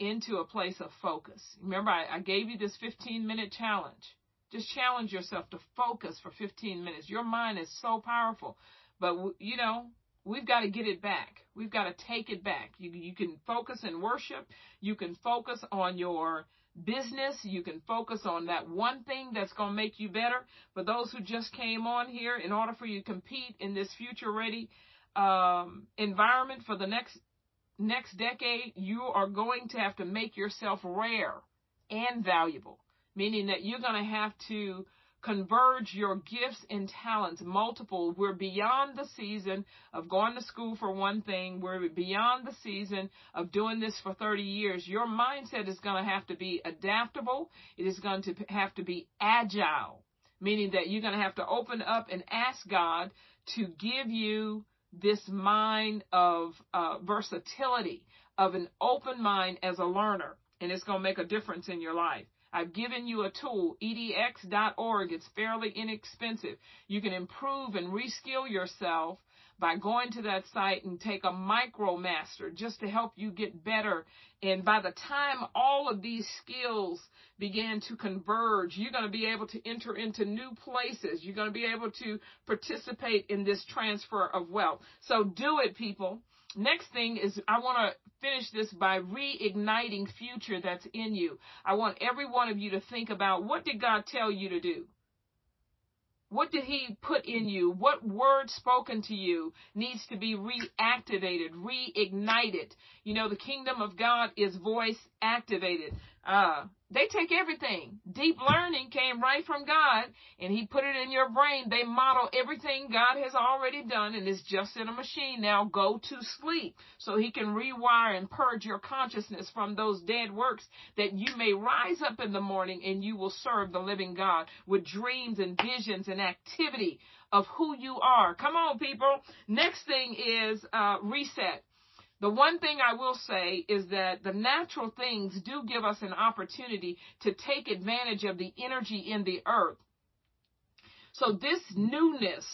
into a place of focus, remember I, I gave you this 15 minute challenge. Just challenge yourself to focus for 15 minutes. Your mind is so powerful. But, you know, we've got to get it back. We've got to take it back. You, you can focus in worship. You can focus on your business. You can focus on that one thing that's going to make you better. For those who just came on here, in order for you to compete in this future ready um, environment for the next next decade, you are going to have to make yourself rare and valuable, meaning that you're going to have to converge your gifts and talents. Multiple we're beyond the season of going to school for one thing. We're beyond the season of doing this for 30 years. Your mindset is going to have to be adaptable. It is going to have to be agile meaning that you're going to have to open up and ask god to give you this mind of uh, versatility of an open mind as a learner and it's going to make a difference in your life I've given you a tool, edx.org. It's fairly inexpensive. You can improve and reskill yourself by going to that site and take a micromaster just to help you get better. And by the time all of these skills began to converge, you're going to be able to enter into new places. You're going to be able to participate in this transfer of wealth. So do it, people next thing is I want to finish this by reigniting future that's in you. I want every one of you to think about what did God tell you to do? What did he put in you? What word spoken to you needs to be reactivated, reignited? You know, the kingdom of God is voice activated. Uh, they take everything. Deep learning came right from God and he put it in your brain. They model everything God has already done and it's just in a machine now. Go to sleep so he can rewire and purge your consciousness from those dead works that you may rise up in the morning and you will serve the living God with dreams and visions and activity of who you are. Come on, people. Next thing is uh, reset. The one thing I will say is that the natural things do give us an opportunity to take advantage of the energy in the earth. So this newness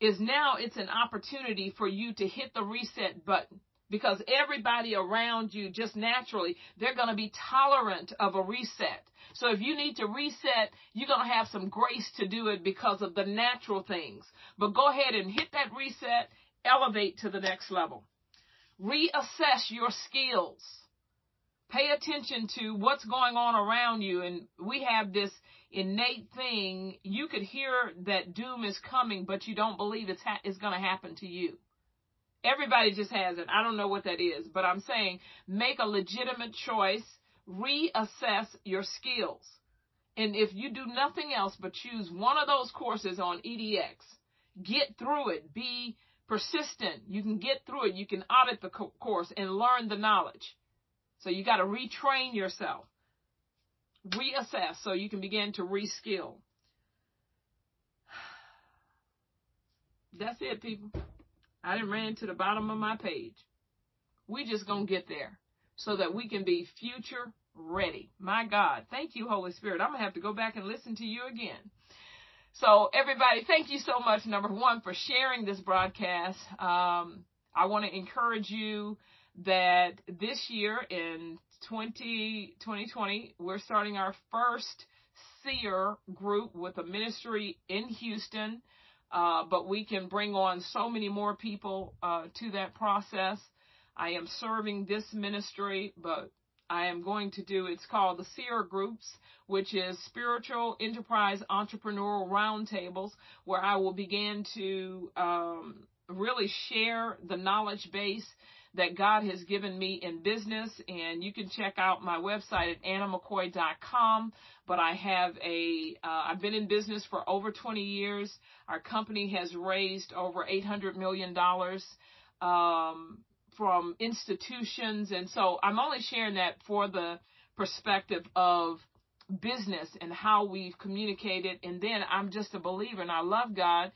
is now it's an opportunity for you to hit the reset button because everybody around you just naturally they're going to be tolerant of a reset. So if you need to reset, you're going to have some grace to do it because of the natural things. But go ahead and hit that reset, elevate to the next level. Reassess your skills. Pay attention to what's going on around you. And we have this innate thing. You could hear that doom is coming, but you don't believe it's, ha- it's going to happen to you. Everybody just has it. I don't know what that is, but I'm saying make a legitimate choice. Reassess your skills. And if you do nothing else but choose one of those courses on EDX, get through it. Be persistent. You can get through it. You can audit the course and learn the knowledge. So you got to retrain yourself, reassess so you can begin to reskill. That's it, people. I didn't ran to the bottom of my page. We just gonna get there so that we can be future ready. My God, thank you, Holy Spirit. I'm gonna have to go back and listen to you again. So everybody, thank you so much, number one, for sharing this broadcast. Um, I want to encourage you that this year in 20, 2020, we're starting our first seer group with a ministry in Houston. Uh, but we can bring on so many more people uh, to that process. I am serving this ministry, but I am going to do, it's called the SEER Groups, which is Spiritual Enterprise Entrepreneurial Roundtables, where I will begin to um, really share the knowledge base that God has given me in business. And you can check out my website at annamccoy.com. But I have a, have uh, been in business for over 20 years. Our company has raised over $800 million. Um, from institutions. And so I'm only sharing that for the perspective of business and how we've communicated. And then I'm just a believer and I love God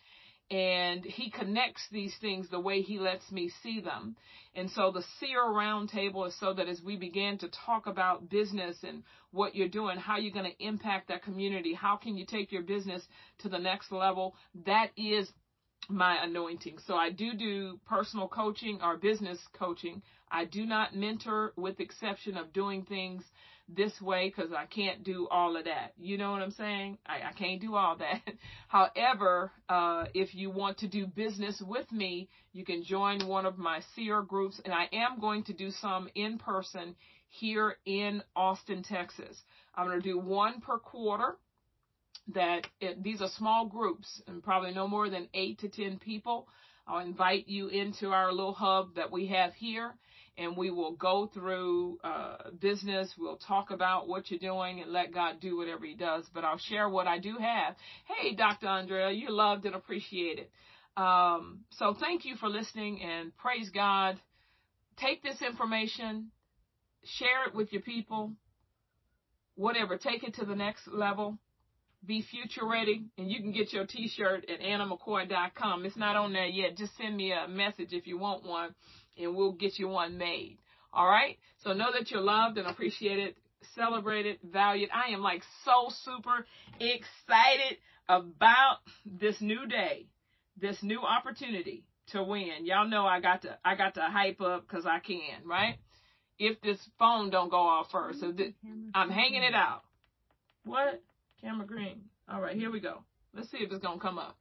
and he connects these things the way he lets me see them. And so the seer roundtable is so that as we begin to talk about business and what you're doing, how you're going to impact that community, how can you take your business to the next level, that is my anointing. So I do do personal coaching or business coaching. I do not mentor with exception of doing things this way because I can't do all of that. You know what I'm saying? I, I can't do all that. However, uh, if you want to do business with me, you can join one of my seer groups, and I am going to do some in person here in Austin, Texas. I'm going to do one per quarter. That it, these are small groups and probably no more than eight to ten people. I'll invite you into our little hub that we have here and we will go through uh, business. We'll talk about what you're doing and let God do whatever He does. But I'll share what I do have. Hey, Dr. Andrea, you're loved and appreciated. Um, so thank you for listening and praise God. Take this information, share it with your people, whatever. Take it to the next level. Be future ready, and you can get your T-shirt at annamccoy.com. It's not on there yet. Just send me a message if you want one and we'll get you one made. All right? So know that you're loved and appreciated, celebrated, valued. I am like so super excited about this new day, this new opportunity to win. Y'all know I got to I got to hype up cuz I can, right? If this phone don't go off first. So th- I'm hanging it out. What? Camera green. All right, here we go. Let's see if it's going to come up.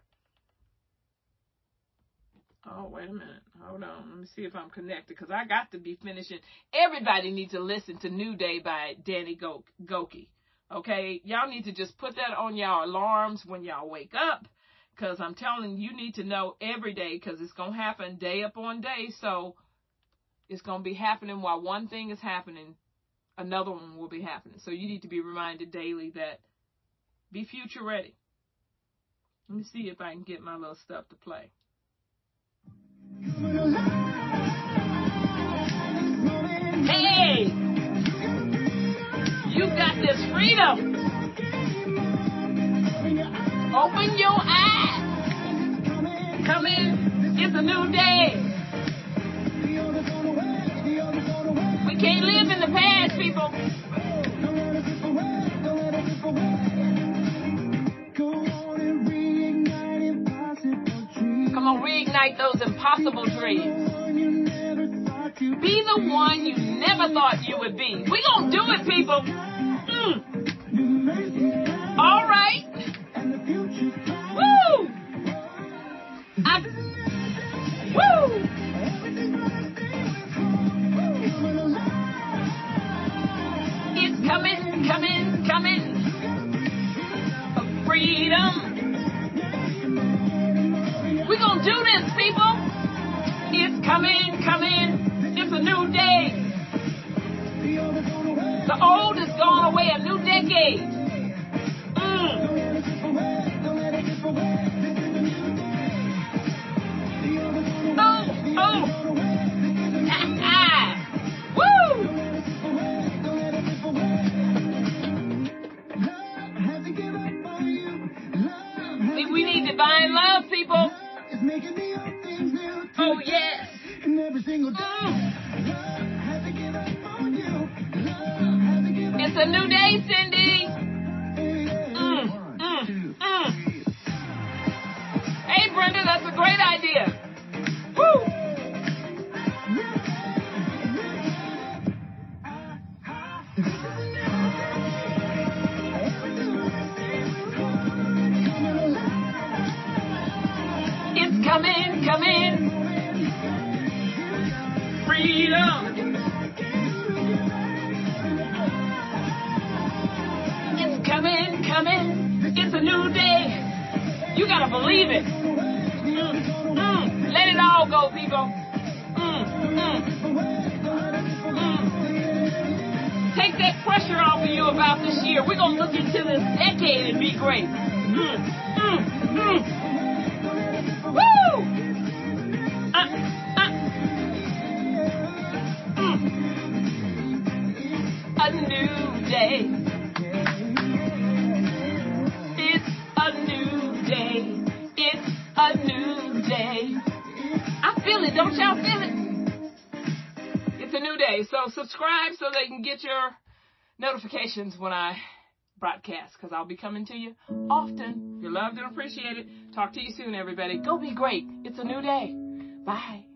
Oh, wait a minute. Hold on. Let me see if I'm connected because I got to be finishing. Everybody needs to listen to New Day by Danny Go- Gokey. Okay? Y'all need to just put that on y'all alarms when y'all wake up because I'm telling you, you need to know every day because it's going to happen day upon day. So it's going to be happening while one thing is happening, another one will be happening. So you need to be reminded daily that be future ready. Let me see if I can get my little stuff to play. Hey! You got this freedom. Open your eyes. Come in. It's a new day. We can't live in the past, people. On, reignite those impossible dreams. Be the one you never thought you would be. We gonna do it, people. Mm. All right. Woo! I, woo! It's coming, coming. The old is gone away, a new decade. Get your notifications when I broadcast because I'll be coming to you often. You're loved and appreciated. Talk to you soon, everybody. Go be great. It's a new day. Bye.